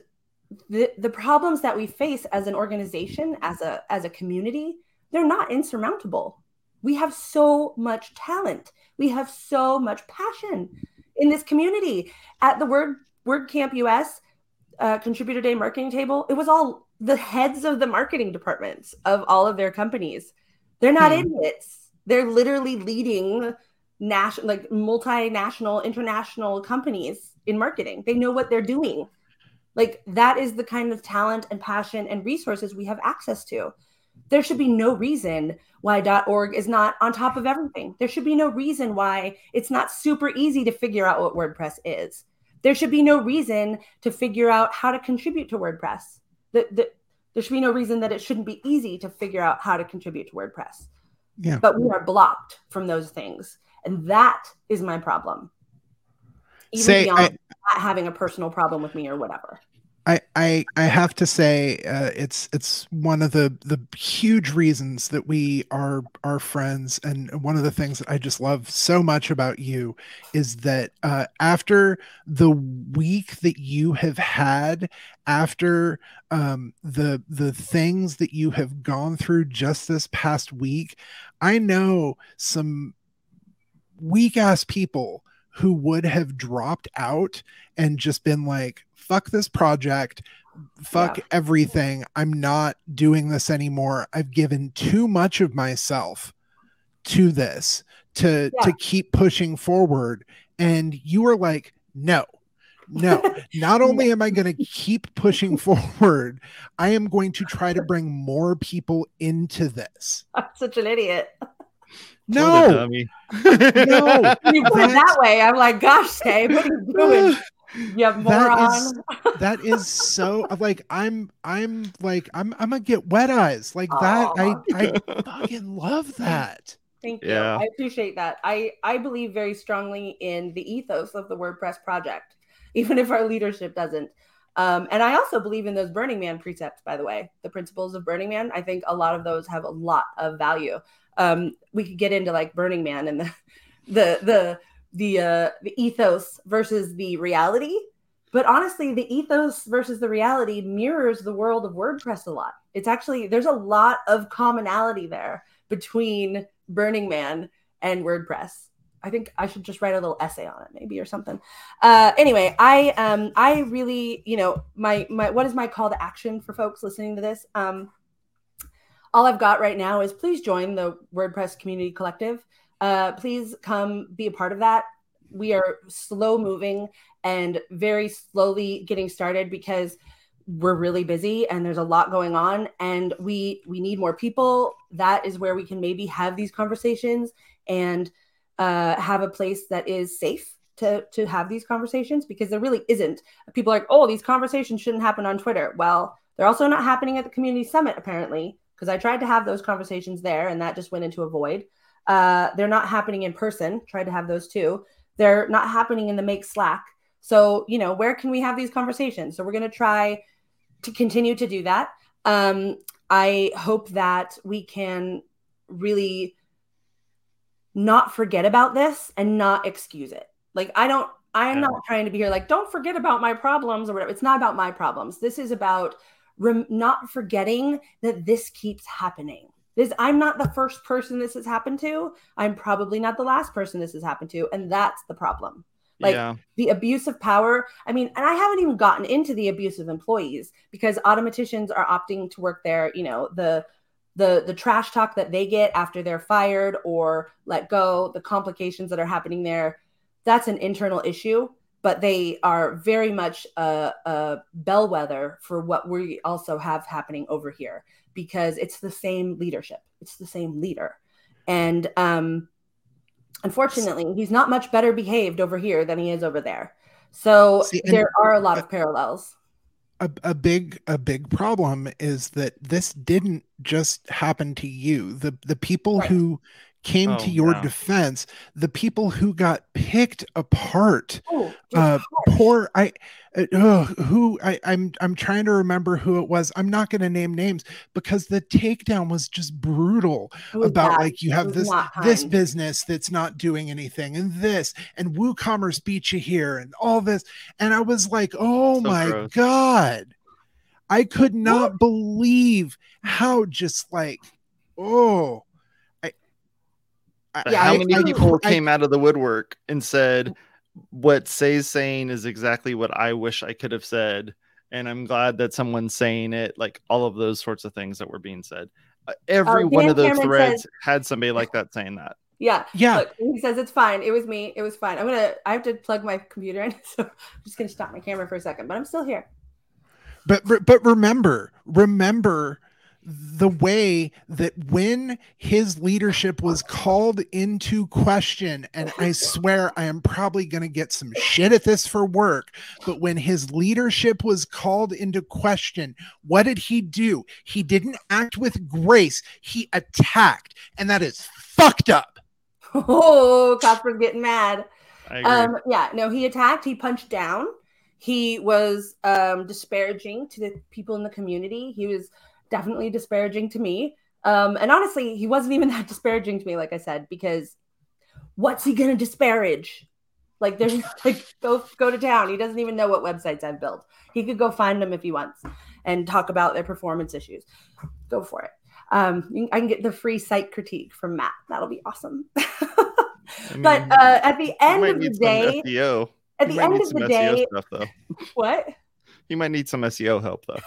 the the problems that we face as an organization, as a as a community, they're not insurmountable. We have so much talent. We have so much passion in this community. At the Word WordCamp US, uh, contributor day marketing table, it was all the heads of the marketing departments of all of their companies. They're not hmm. idiots. They're literally leading national, like multinational, international companies in marketing. They know what they're doing. Like that is the kind of talent and passion and resources we have access to. There should be no reason why .org is not on top of everything. There should be no reason why it's not super easy to figure out what WordPress is there should be no reason to figure out how to contribute to WordPress. The, the, there should be no reason that it shouldn't be easy to figure out how to contribute to WordPress. Yeah. But we are blocked from those things. And that is my problem. Even Sé, beyond I- not having a personal problem with me or whatever. I, I have to say uh, it's it's one of the the huge reasons that we are are friends. And one of the things that I just love so much about you is that uh, after the week that you have had after um, the the things that you have gone through just this past week I know some weak ass people who would have dropped out and just been like fuck this project fuck Yeah. everything. I'm not doing this anymore. I've given too much of myself to this to Yeah. to keep pushing forward. And you were like no no not only am i going to keep pushing forward i am going to try to bring more people into this. I'm such an idiot. No. no you put it That- that way, I'm like, gosh, Kay, what are you doing? You That moron. is- that is so like i'm i'm like i'm i'm gonna get wet eyes like that i i fucking love that Thank you. Yeah. I appreciate that. I I believe very strongly in the ethos of the WordPress project, even if our leadership doesn't. Um, and I also believe in those Burning Man precepts, by the way, the principles of Burning Man. I think a lot of those have a lot of value. Um, we could get into like Burning Man and the the the the uh, the ethos versus the reality. But honestly, the ethos versus the reality mirrors the world of WordPress a lot. It's actually there's a lot of commonality there between Burning Man and WordPress. I think I should just write a little essay on it, maybe or something. Uh, anyway, I um I really you know my my what is my call to action for folks listening to this? Um, all I've got right now is please join the WordPress Community Collective. Uh, please come be a part of that. We are slow moving and very slowly getting started because we're really busy and there's a lot going on and we we need more people. That is where we can maybe have these conversations and uh, have a place that is safe to to have these conversations because there really isn't. People are like oh these conversations shouldn't happen on twitter. Well they're also not happening at the community summit apparently because i tried to have those conversations there and that just went into a void uh, they're not happening in person tried to have those too they're not happening in the make slack so you know where can we have these conversations so we're going to try to continue to do that. Um, I hope that we can really not forget about this and not excuse it. Like I don't I am Yeah. not trying to be here like don't forget about my problems or whatever. It's not about my problems. This is about rem- not forgetting that this keeps happening. This I'm not the first person this has happened to. I'm probably not the last person this has happened to and that's the problem. Like yeah. the abuse of power. I mean, and I haven't even gotten into the abuse of employees because automatticians are opting to work there. You know, the the the trash talk that they get after they're fired or let go, the complications that are happening there. That's an internal issue, but they are very much a, a bellwether for what we also have happening over here because it's the same leadership. It's the same leader, and um, unfortunately, he's not much better behaved over here than he is over there. So See, there are a lot of parallels. a, a big a big problem is that this didn't just happen to you the the people Right. who came Oh, to your yeah. defense the people who got picked apart Oh, uh poor i uh, who i i'm i'm trying to remember who it was i'm not going to name names because the takedown was just brutal was about bad. like you have this this business that's not doing anything and this and woocommerce beat you here and all this and i was like oh So my gross. god i could not believe how just like oh i, I But Yeah, how I- many I- people I- came out of the woodwork and said what Sé's saying is exactly what I wish I could have said, and I'm glad that someone's saying it. Like all of those sorts of things that were being said. Uh, Every Uh, one of those Cameron threads says- had somebody like that saying that. Yeah. yeah Look, he says it's fine. It was me. It was fine. I'm gonna. I have to plug my computer in, so I'm just gonna stop my camera for a second. But I'm still here. but but remember remember the way that when his leadership was called into question and i swear i am probably going to get some shit at this for work but when his leadership was called into question what did he do he didn't act with grace he attacked and that is fucked up oh, Cosper's getting mad. Um, yeah, no, he attacked, he punched down. He was um, disparaging to the people in the community. He was definitely disparaging to me. Um, and honestly, he wasn't even that disparaging to me, like I said, because what's he gonna disparage? Like there's like go go to town. He doesn't even know what websites I've built. He could go find them if he wants and talk about their performance issues. Go for it. Um, I can get the free site critique from Matt. That'll be awesome. mean, but uh, at the end of the day, SEO. At the end of the day, stuff, what? You might need some SEO help though.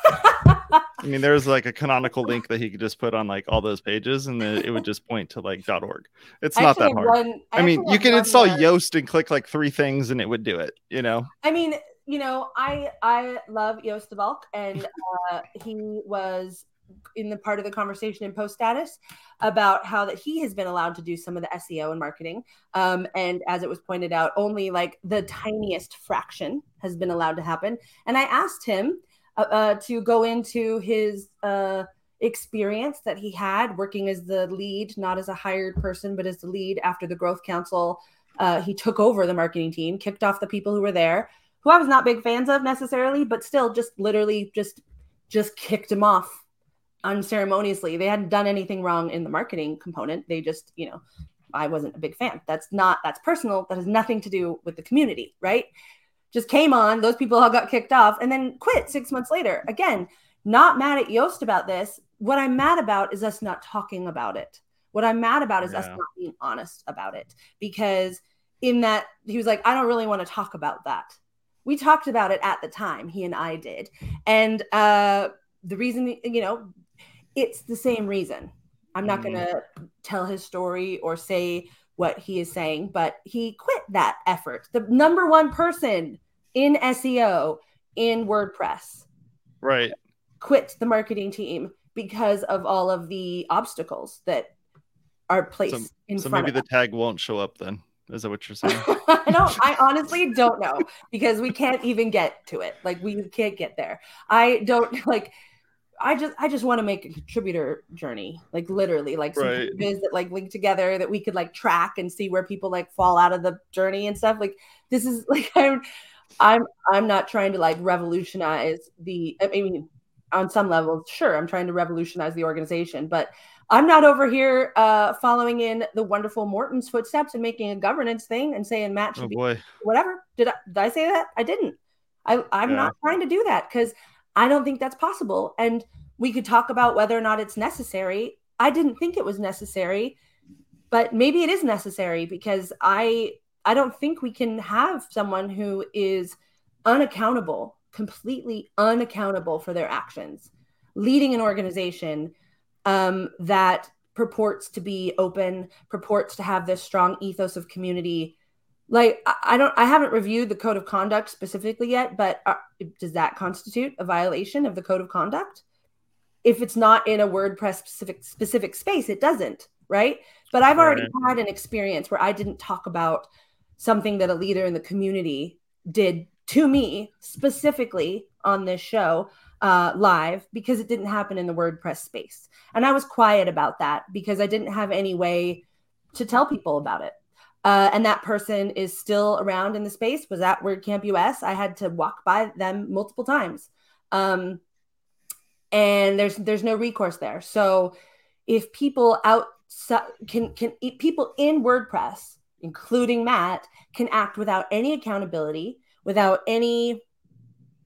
I mean, there's like a canonical link that he could just put on like all those pages, and then it would just point to like .org. It's I not that hard. Run, I, I mean, you can install more. Yoast and click like three things, and it would do it. You know. I mean, you know, I I love Joost Valk, and uh, he was in the part of the conversation in post status about how that he has been allowed to do some of the SEO and marketing. Um, and as it was pointed out, only like the tiniest fraction has been allowed to happen. And I asked him uh, uh, to go into his uh, experience that he had working as the lead, not as a hired person, but as the lead after the Growth Council. Uh, he took over the marketing team, kicked off the people who were there, who I was not big fans of necessarily, but still just literally just just kicked him off unceremoniously. They hadn't done anything wrong in the marketing component. They just, you know, I wasn't a big fan. That's not that's personal. That has nothing to do with the community, right? Just came on, those people all got kicked off and then quit 6 months later. Again, not mad at Joost about this. What I'm mad about is us not talking about it. What I'm mad about is yeah. us not being honest about it because in that he was like I don't really want to talk about that. We talked about it at the time, he and I did. And uh the reason you know it's the same reason. I'm not going to mm. tell his story or say what he is saying, but he quit that effort. The number one person in SEO in WordPress. Right. Quit the marketing team because of all of the obstacles that are placed so, in so front maybe the tag won't show up then. Is that what you're saying? I don't. I honestly don't know because we can't even get to it. Like we can't get there. I don't like. I just I just want to make a contributor journey, like literally, like some right. that like link together that we could like track and see where people like fall out of the journey and stuff. Like this is like I'm I'm I'm not trying to like revolutionize the I mean on some levels, sure, I'm trying to revolutionize the organization, but I'm not over here uh, following in the wonderful Morten's footsteps and making a governance thing and saying Matt should oh, be whatever. Did I did I say that? I didn't. I, I'm yeah. not trying to do that because I don't think that's possible. And we could talk about whether or not it's necessary. I didn't think it was necessary, but maybe it is necessary because I I don't think we can have someone who is unaccountable, completely unaccountable for their actions, leading an organization um, that purports to be open, purports to have this strong ethos of community, like I don't I haven't reviewed the code of conduct specifically yet, but uh, does that constitute a violation of the code of conduct? If it's not in a WordPress specific specific space, it doesn't, right? But I've already had an experience where I didn't talk about something that a leader in the community did to me specifically on this show uh, live because it didn't happen in the WordPress space. And I was quiet about that because I didn't have any way to tell people about it uh, and that person is still around in the space was at WordCamp US. I had to walk by them multiple times. Um, and there's there's no recourse there. So if people out can can people in WordPress, including Matt, can act without any accountability, without any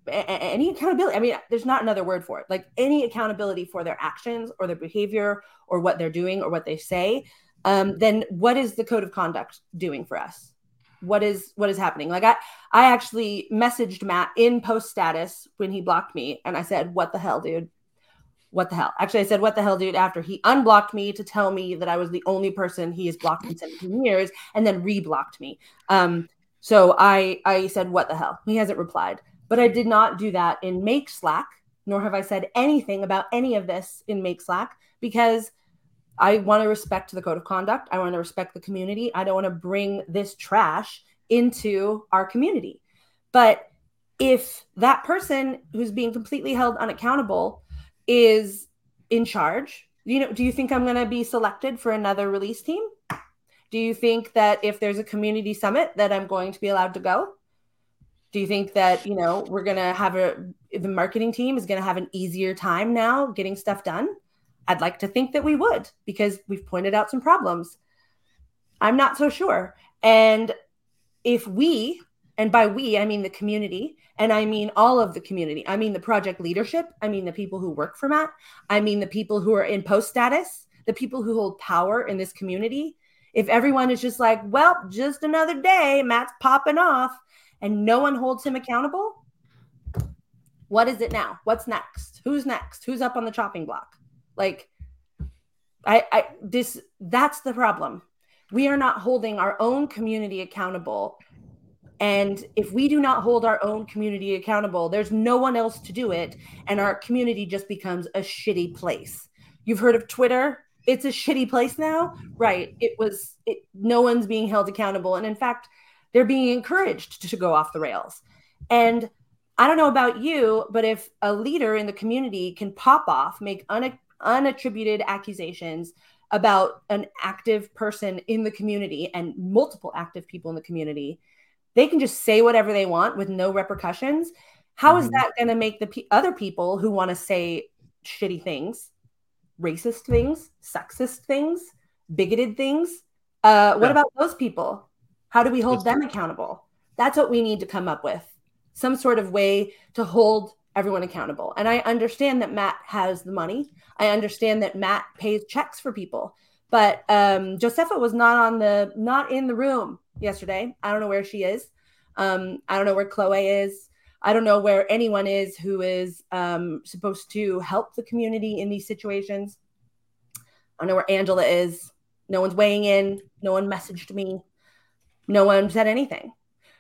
any accountability. I mean, there's not another word for it. Like any accountability for their actions or their behavior or what they're doing or what they say um, then what is the code of conduct doing for us? What is what is happening? Like I I actually messaged Matt in post status when he blocked me, and I said, "What the hell, dude? What the hell?" Actually, I said, "What the hell, dude?" After he unblocked me to tell me that I was the only person he has blocked in 17 years, and then reblocked me. Um, so I I said, "What the hell?" He hasn't replied, but I did not do that in Make Slack, nor have I said anything about any of this in Make Slack because I want to respect the code of conduct. I want to respect the community. I don't want to bring this trash into our community. But if that person who's being completely held unaccountable is in charge, you know, do you think I'm going to be selected for another release team? Do you think that if there's a community summit that I'm going to be allowed to go? Do you think that, you know, we're going to have a the marketing team is going to have an easier time now getting stuff done? I'd like to think that we would because we've pointed out some problems. I'm not so sure. And if we, and by we, I mean the community, and I mean all of the community, I mean the project leadership, I mean the people who work for Matt, I mean the people who are in post status, the people who hold power in this community. If everyone is just like, well, just another day, Matt's popping off, and no one holds him accountable, what is it now? What's next? Who's next? Who's up on the chopping block? Like, I, I, this, that's the problem. We are not holding our own community accountable. And if we do not hold our own community accountable, there's no one else to do it. And our community just becomes a shitty place. You've heard of Twitter? It's a shitty place now. Right. It was, it, no one's being held accountable. And in fact, they're being encouraged to go off the rails. And I don't know about you, but if a leader in the community can pop off, make un- unattributed accusations about an active person in the community and multiple active people in the community, they can just say whatever they want with no repercussions. How mm-hmm. is that going to make the p- other people who want to say shitty things, racist things, sexist things, bigoted things? Uh, what yeah. about those people? How do we hold them accountable? That's what we need to come up with some sort of way to hold everyone accountable. And I understand that Matt has the money. I understand that Matt pays checks for people. But um, Josepha was not on the not in the room yesterday. I don't know where she is. Um, I don't know where Chloe is. I don't know where anyone is who is um, supposed to help the community in these situations. I don't know where Angela is. No one's weighing in. No one messaged me. No one said anything.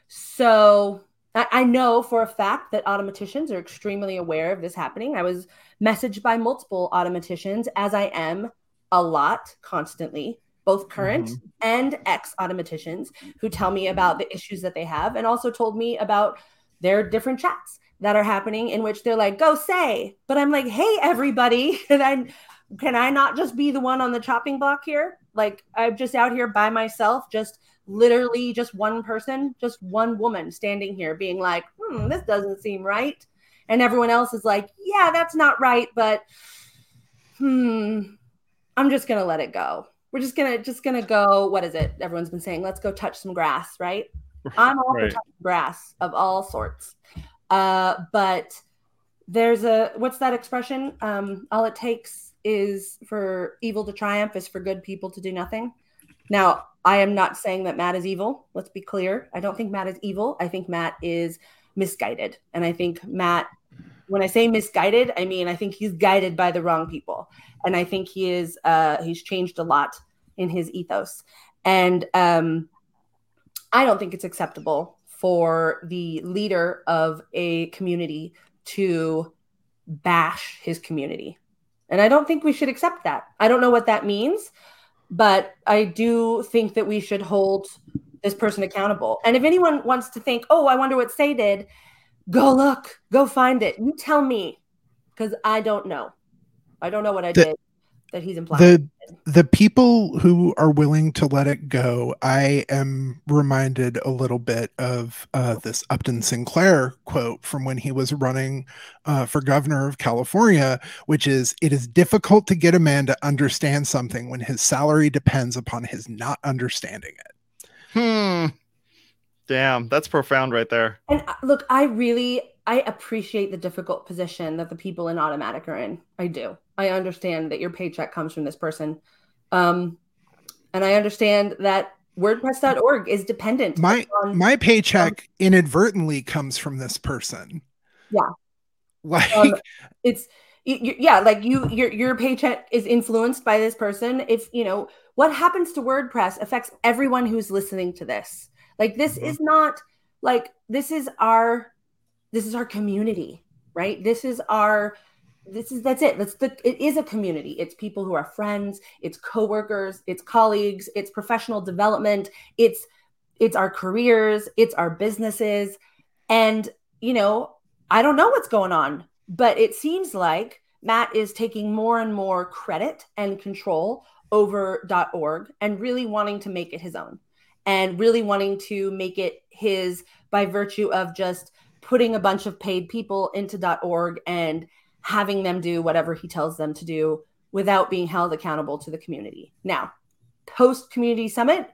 So I know for a fact that automatticians are extremely aware of this happening. I was messaged by multiple automatticians, as I am a lot constantly, both current mm-hmm. and ex automatticians who tell me about the issues that they have and also told me about their different chats that are happening in which they're like, go say. But I'm like, hey, everybody, can I can I not just be the one on the chopping block here? Like I'm just out here by myself, just literally just one person, just one woman standing here being like, hmm, this doesn't seem right. And everyone else is like, yeah, that's not right, but hmm, I'm just gonna let it go. We're just gonna just gonna go. What is it? Everyone's been saying, let's go touch some grass, right? I'm all right. for touching grass of all sorts. Uh, but there's a what's that expression? Um, all it takes is for evil to triumph is for good people to do nothing. Now, I am not saying that Matt is evil. Let's be clear. I don't think Matt is evil. I think Matt is misguided. And I think Matt, when I say misguided, I mean I think he's guided by the wrong people. And I think he is uh he's changed a lot in his ethos. And um I don't think it's acceptable for the leader of a community to bash his community. And I don't think we should accept that. I don't know what that means but I do think that we should hold this person accountable. And if anyone wants to think, oh, I wonder what Sé did, go look, go find it. You tell me, because I don't know. I don't know what I the, did that he's implying. The the people who are willing to let it go, I am reminded a little bit of uh, this Upton Sinclair quote from when he was running uh, for governor of California, which is It is difficult to get a man to understand something when his salary depends upon his not understanding it. Hmm. Damn, that's profound right there. And uh, look, I really I appreciate the difficult position that the people in Automattic are in. I do. I understand that your paycheck comes from this person. Um, and I understand that WordPress.org is dependent. My on, my paycheck um, inadvertently comes from this person. Yeah. Like um, it's you, yeah, like you your your paycheck is influenced by this person. If you know what happens to WordPress affects everyone who's listening to this. Like this mm-hmm. is not like this is our this is our community, right? This is our this is that's it. That's the it is a community. It's people who are friends, it's coworkers, it's colleagues, it's professional development, it's it's our careers, it's our businesses. And you know, I don't know what's going on, but it seems like Matt is taking more and more credit and control over .org and really wanting to make it his own and really wanting to make it his by virtue of just putting a bunch of paid people into .org and having them do whatever he tells them to do without being held accountable to the community. Now, post community summit,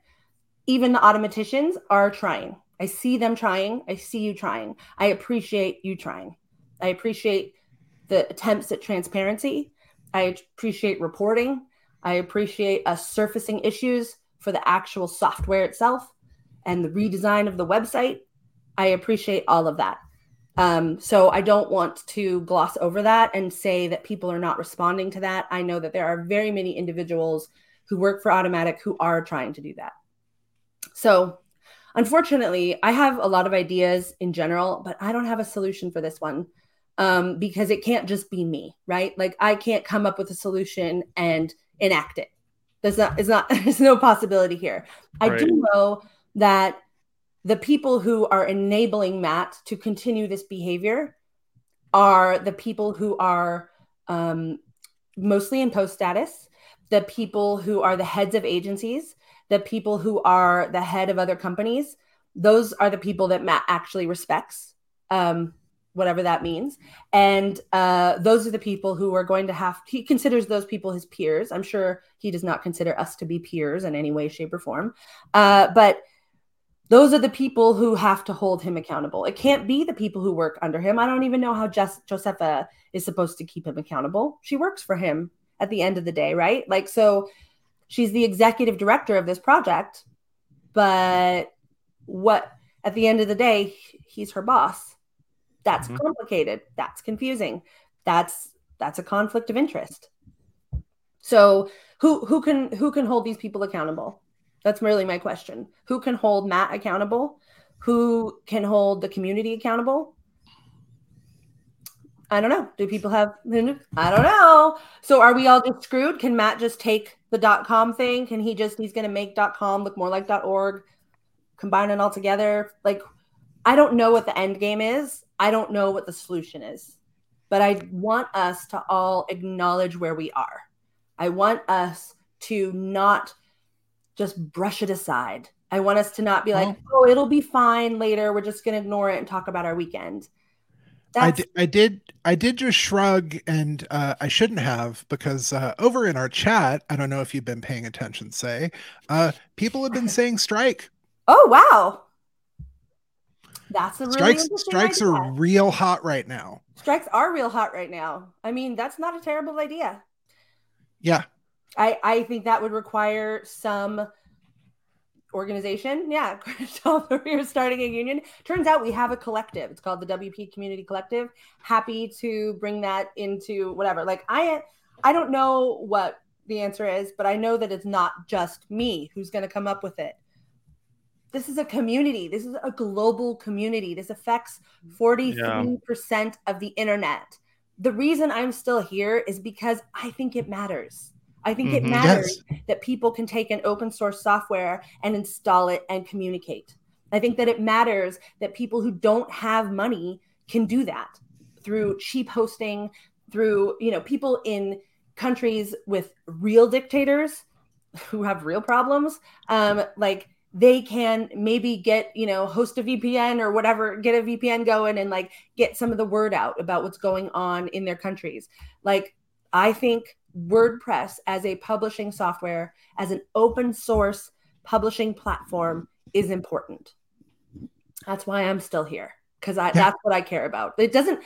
even the automatticians are trying. I see them trying. I see you trying. I appreciate you trying. I appreciate the attempts at transparency. I appreciate reporting. I appreciate us surfacing issues for the actual software itself and the redesign of the website. I appreciate all of that. Um, so I don't want to gloss over that and say that people are not responding to that. I know that there are very many individuals who work for Automattic who are trying to do that. So unfortunately, I have a lot of ideas in general, but I don't have a solution for this one um, because it can't just be me, right? Like I can't come up with a solution and enact it. There's not, it's not, there's no possibility here. I do know that the people who are enabling Matt to continue this behavior are the people who are um, mostly in post status, the people who are the heads of agencies, the people who are the head of other companies. Those are the people that Matt actually respects, um, whatever that means. And uh, those are the people who are going to have, he considers those people his peers. I'm sure he does not consider us to be peers in any way, shape, or form. Uh, but those are the people who have to hold him accountable. It can't be the people who work under him. I don't even know how Jess, Josepha is supposed to keep him accountable. She works for him at the end of the day, right? Like, so she's the executive director of this project, but what at the end of the day, he's her boss. That's mm-hmm. complicated. That's confusing. That's that's a conflict of interest. So who who can who can hold these people accountable? That's really my question. Who can hold Matt accountable? Who can hold the community accountable? I don't know. Do people have I don't know. So are we all just screwed? Can Matt just take the dot com thing? Can he just he's gonna make dot com look more like dot org, combine it all together? Like I don't know what the end game is. I don't know what the solution is. But I want us to all acknowledge where we are. I want us to not just brush it aside. I want us to not be like, oh, it'll be fine later. We're just going to ignore it and talk about our weekend. I, d- I did I did just shrug and uh, I shouldn't have because uh, over in our chat I don't know if you've been paying attention Sé uh, people have been saying strike. Oh wow, that's a really strikes strikes idea. are real hot right now. Strikes are real hot right now. I mean that's not a terrible idea. Yeah, I, I think that would require some organization. Yeah, we're starting a union. Turns out we have a collective. It's called the WP Community Collective. Happy to bring that into whatever. Like I I don't know what the answer is, but I know that it's not just me who's going to come up with it. This is a community. This is a global community. This affects 43% yeah. of the internet. The reason I'm still here is because I think it matters. I think mm-hmm. it matters yes. that people can take an open source software and install it and communicate. I think that it matters that people who don't have money can do that through cheap hosting, through, you know, people in countries with real dictators who have real problems. Um, like they can maybe get, you know, host a VPN or whatever, get a VPN going and like get some of the word out about what's going on in their countries. Like, I think WordPress as a publishing software, as an open source publishing platform is important. That's why I'm still here because I that's what I care about. It doesn't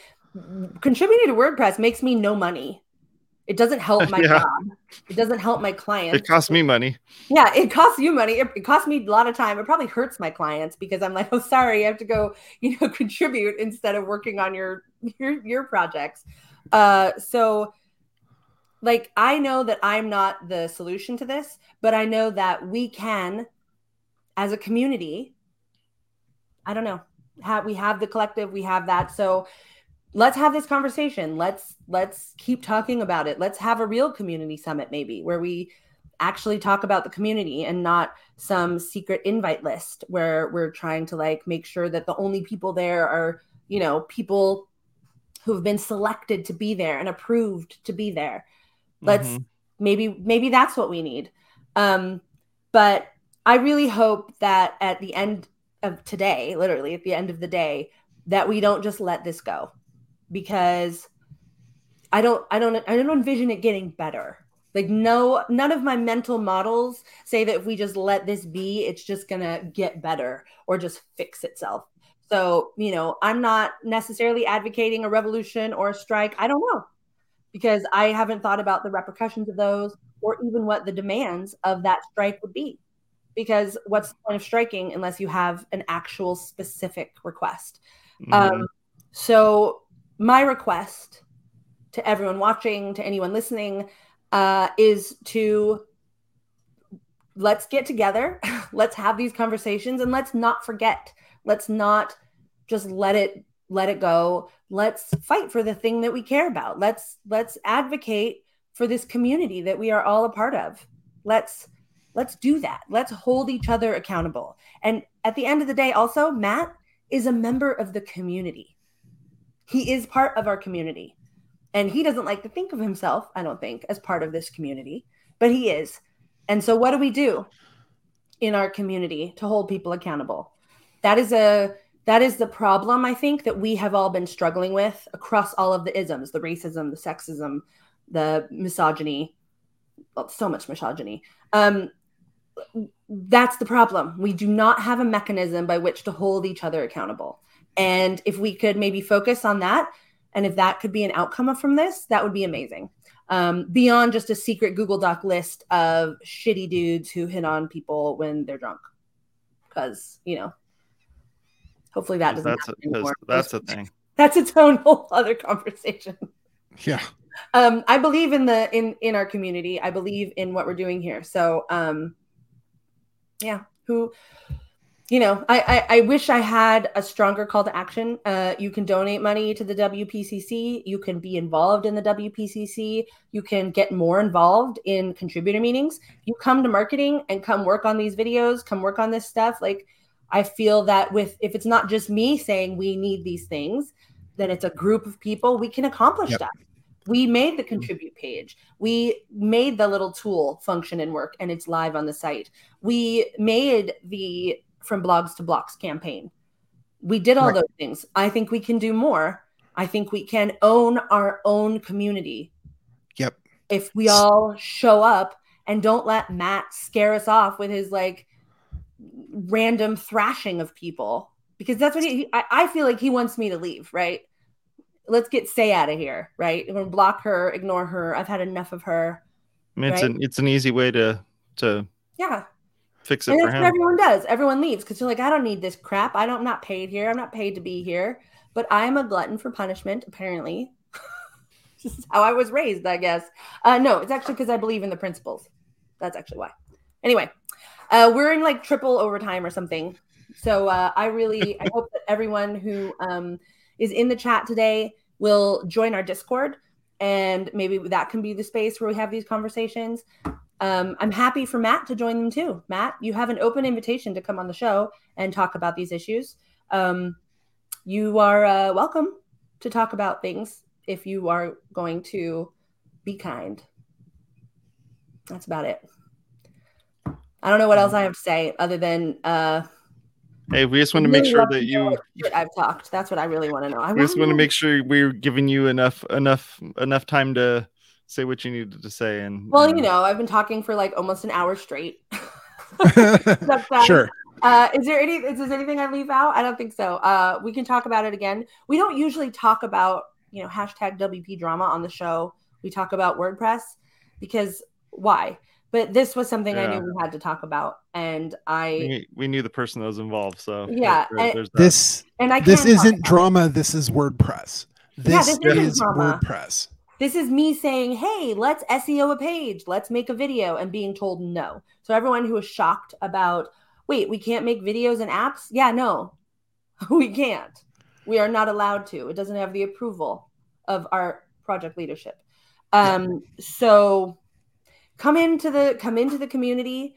contributing to WordPress makes me no money. It doesn't help my yeah. job. It doesn't help my clients. It costs me money. Yeah, it costs you money. It, it costs me a lot of time. It probably hurts my clients because I'm like, oh, sorry, I have to go, you know, contribute instead of working on your your your projects. Uh, so like I know that I'm not the solution to this, but I know that we can as a community I don't know. Have we have the collective, we have that. So let's have this conversation. Let's let's keep talking about it. Let's have a real community summit maybe where we actually talk about the community and not some secret invite list where we're trying to like make sure that the only people there are, you know, people who have been selected to be there and approved to be there let's mm-hmm. maybe maybe that's what we need. Um but i really hope that at the end of today literally at the end of the day that we don't just let this go because i don't i don't i don't envision it getting better. Like no none of my mental models say that if we just let this be it's just going to get better or just fix itself. So you know i'm not necessarily advocating a revolution or a strike. I don't know because I haven't thought about the repercussions of those or even what the demands of that strike would be. Because what's the point of striking unless you have an actual specific request? Mm-hmm. Um, so, my request to everyone watching, to anyone listening, uh, is to let's get together, let's have these conversations, and let's not forget. Let's not just let it let it go let's fight for the thing that we care about. Let's let's advocate for this community that we are all a part of. Let's let's do that. Let's hold each other accountable. And at the end of the day also matt is a member of the community. He is part of our community. And he doesn't like to think of himself i don't think as part of this community but he is. And so what do we do in our community to hold people accountable? That is a that is the problem i think that we have all been struggling with across all of the isms the racism the sexism the misogyny well, so much misogyny. Um, that's the problem. We do not have a mechanism by which to hold each other accountable. And if we could maybe focus on that and if that could be an outcome from this that would be amazing. Um, beyond just a secret google doc list of shitty dudes who hit on people when they're drunk. Because you know Hopefully that doesn't that's happen a, anymore. That's a thing. That's its own whole other conversation. Yeah. Um, I believe in the in in our community. I believe in what we're doing here. So um yeah, who you know, I, I, I wish I had a stronger call to action. Uh, you can donate money to the WPCC. You can be involved in the WPCC. You can get more involved in contributor meetings. You come to marketing and come work on these videos. Come work on this stuff. Like I feel that with if it's not just me saying we need these things, then it's a group of people, we can accomplish yep. that. We made the mm-hmm. contribute page. We made the little tool function and work, and it's live on the site. We made the from blogs to blocks campaign. We did all right. those things. I think we can do more. I think we can own our own community. Yep. If we all show up and don't let Matt scare us off with his like random thrashing of people because that's what he, I, I feel like he wants me to leave, right? Let's get Sé out of here, right? Gonna block her, ignore her. I've had enough of her. I mean, right? it's an it's an easy way to to yeah fix it and for him. everyone does. Everyone leaves because you're like, I don't need this crap. I don't I'm not paid here. I'm not paid to be here. But I am a glutton for punishment, apparently. this is how I was raised, I guess. Uh, no, it's actually because I believe in the principles. That's actually why. Anyway, uh, we're in like triple overtime or something. So uh, I really I hope that everyone who um, is in the chat today will join our Discord, and maybe that can be the space where we have these conversations. Um, I'm happy for Matt to join them too. Matt, you have an open invitation to come on the show and talk about these issues. Um, you are uh, welcome to talk about things if you are going to be kind. That's about it. I don't know what else I have to say other than uh Hey, we just want to really make sure that you I've talked. That's what I really want to know. I we just want to make sure we're giving you enough enough enough time to say what you needed to say and well, and... you know, I've been talking for like almost an hour straight. sure. Uh, is there any is there anything I leave out? I don't think so. Uh, we can talk about it again. We don't usually talk about you know hashtag WP drama on the show. We talk about WordPress because why? But this was something yeah. I knew we had to talk about, and I we, we knew the person that was involved. So yeah, there, and, this and I this isn't drama. This is WordPress. This, yeah, this is drama. WordPress. This is me saying, "Hey, let's SEO a page. Let's make a video," and being told no. So everyone who was shocked about, wait, we can't make videos and apps? Yeah, no, we can't. We are not allowed to. It doesn't have the approval of our project leadership. Um, so come into the come into the community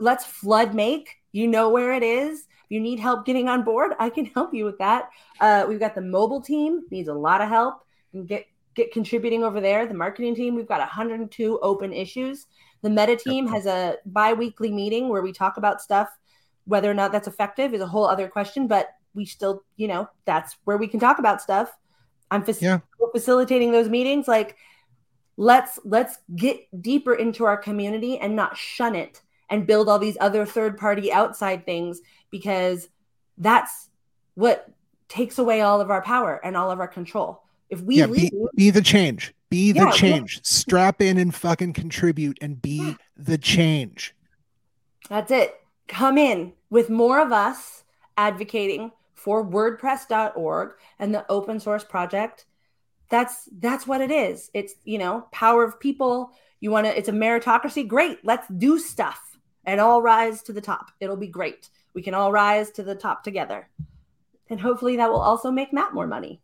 let's flood make you know where it is if you need help getting on board i can help you with that uh, we've got the mobile team needs a lot of help and get get contributing over there. The marketing team, we've got 102 open issues. The meta team has a bi-weekly meeting where we talk about stuff. Whether or not that's effective is a whole other question, but we still, you know, that's where we can talk about stuff. I'm yeah. facilitating those meetings. Like, let's let's get deeper into our community and not shun it and build all these other third party outside things because that's what takes away all of our power and all of our control. If we yeah, leave, be, be the change. Be the yeah, change. Yeah. Strap in and fucking contribute and be the change. That's it. Come in with more of us advocating for wordpress.org and the open source project. That's that's what it is. It's, you know, power of people. You want to it's a meritocracy. Great. Let's do stuff and all rise to the top. It'll be great. We can all rise to the top together. And hopefully that will also make Matt more money.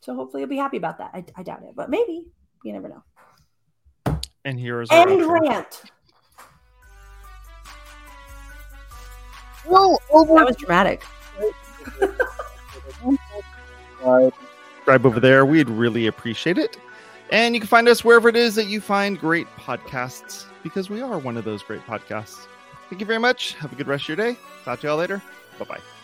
So hopefully you'll be happy about that. I, I doubt it, but maybe. You never know. And here's our end rant. Well, over- that was dramatic. Subscribe over there. We'd really appreciate it. And you can find us wherever it is that you find great podcasts because we are one of those great podcasts. Thank you very much. Have a good rest of your day. Talk to y'all later. Bye bye.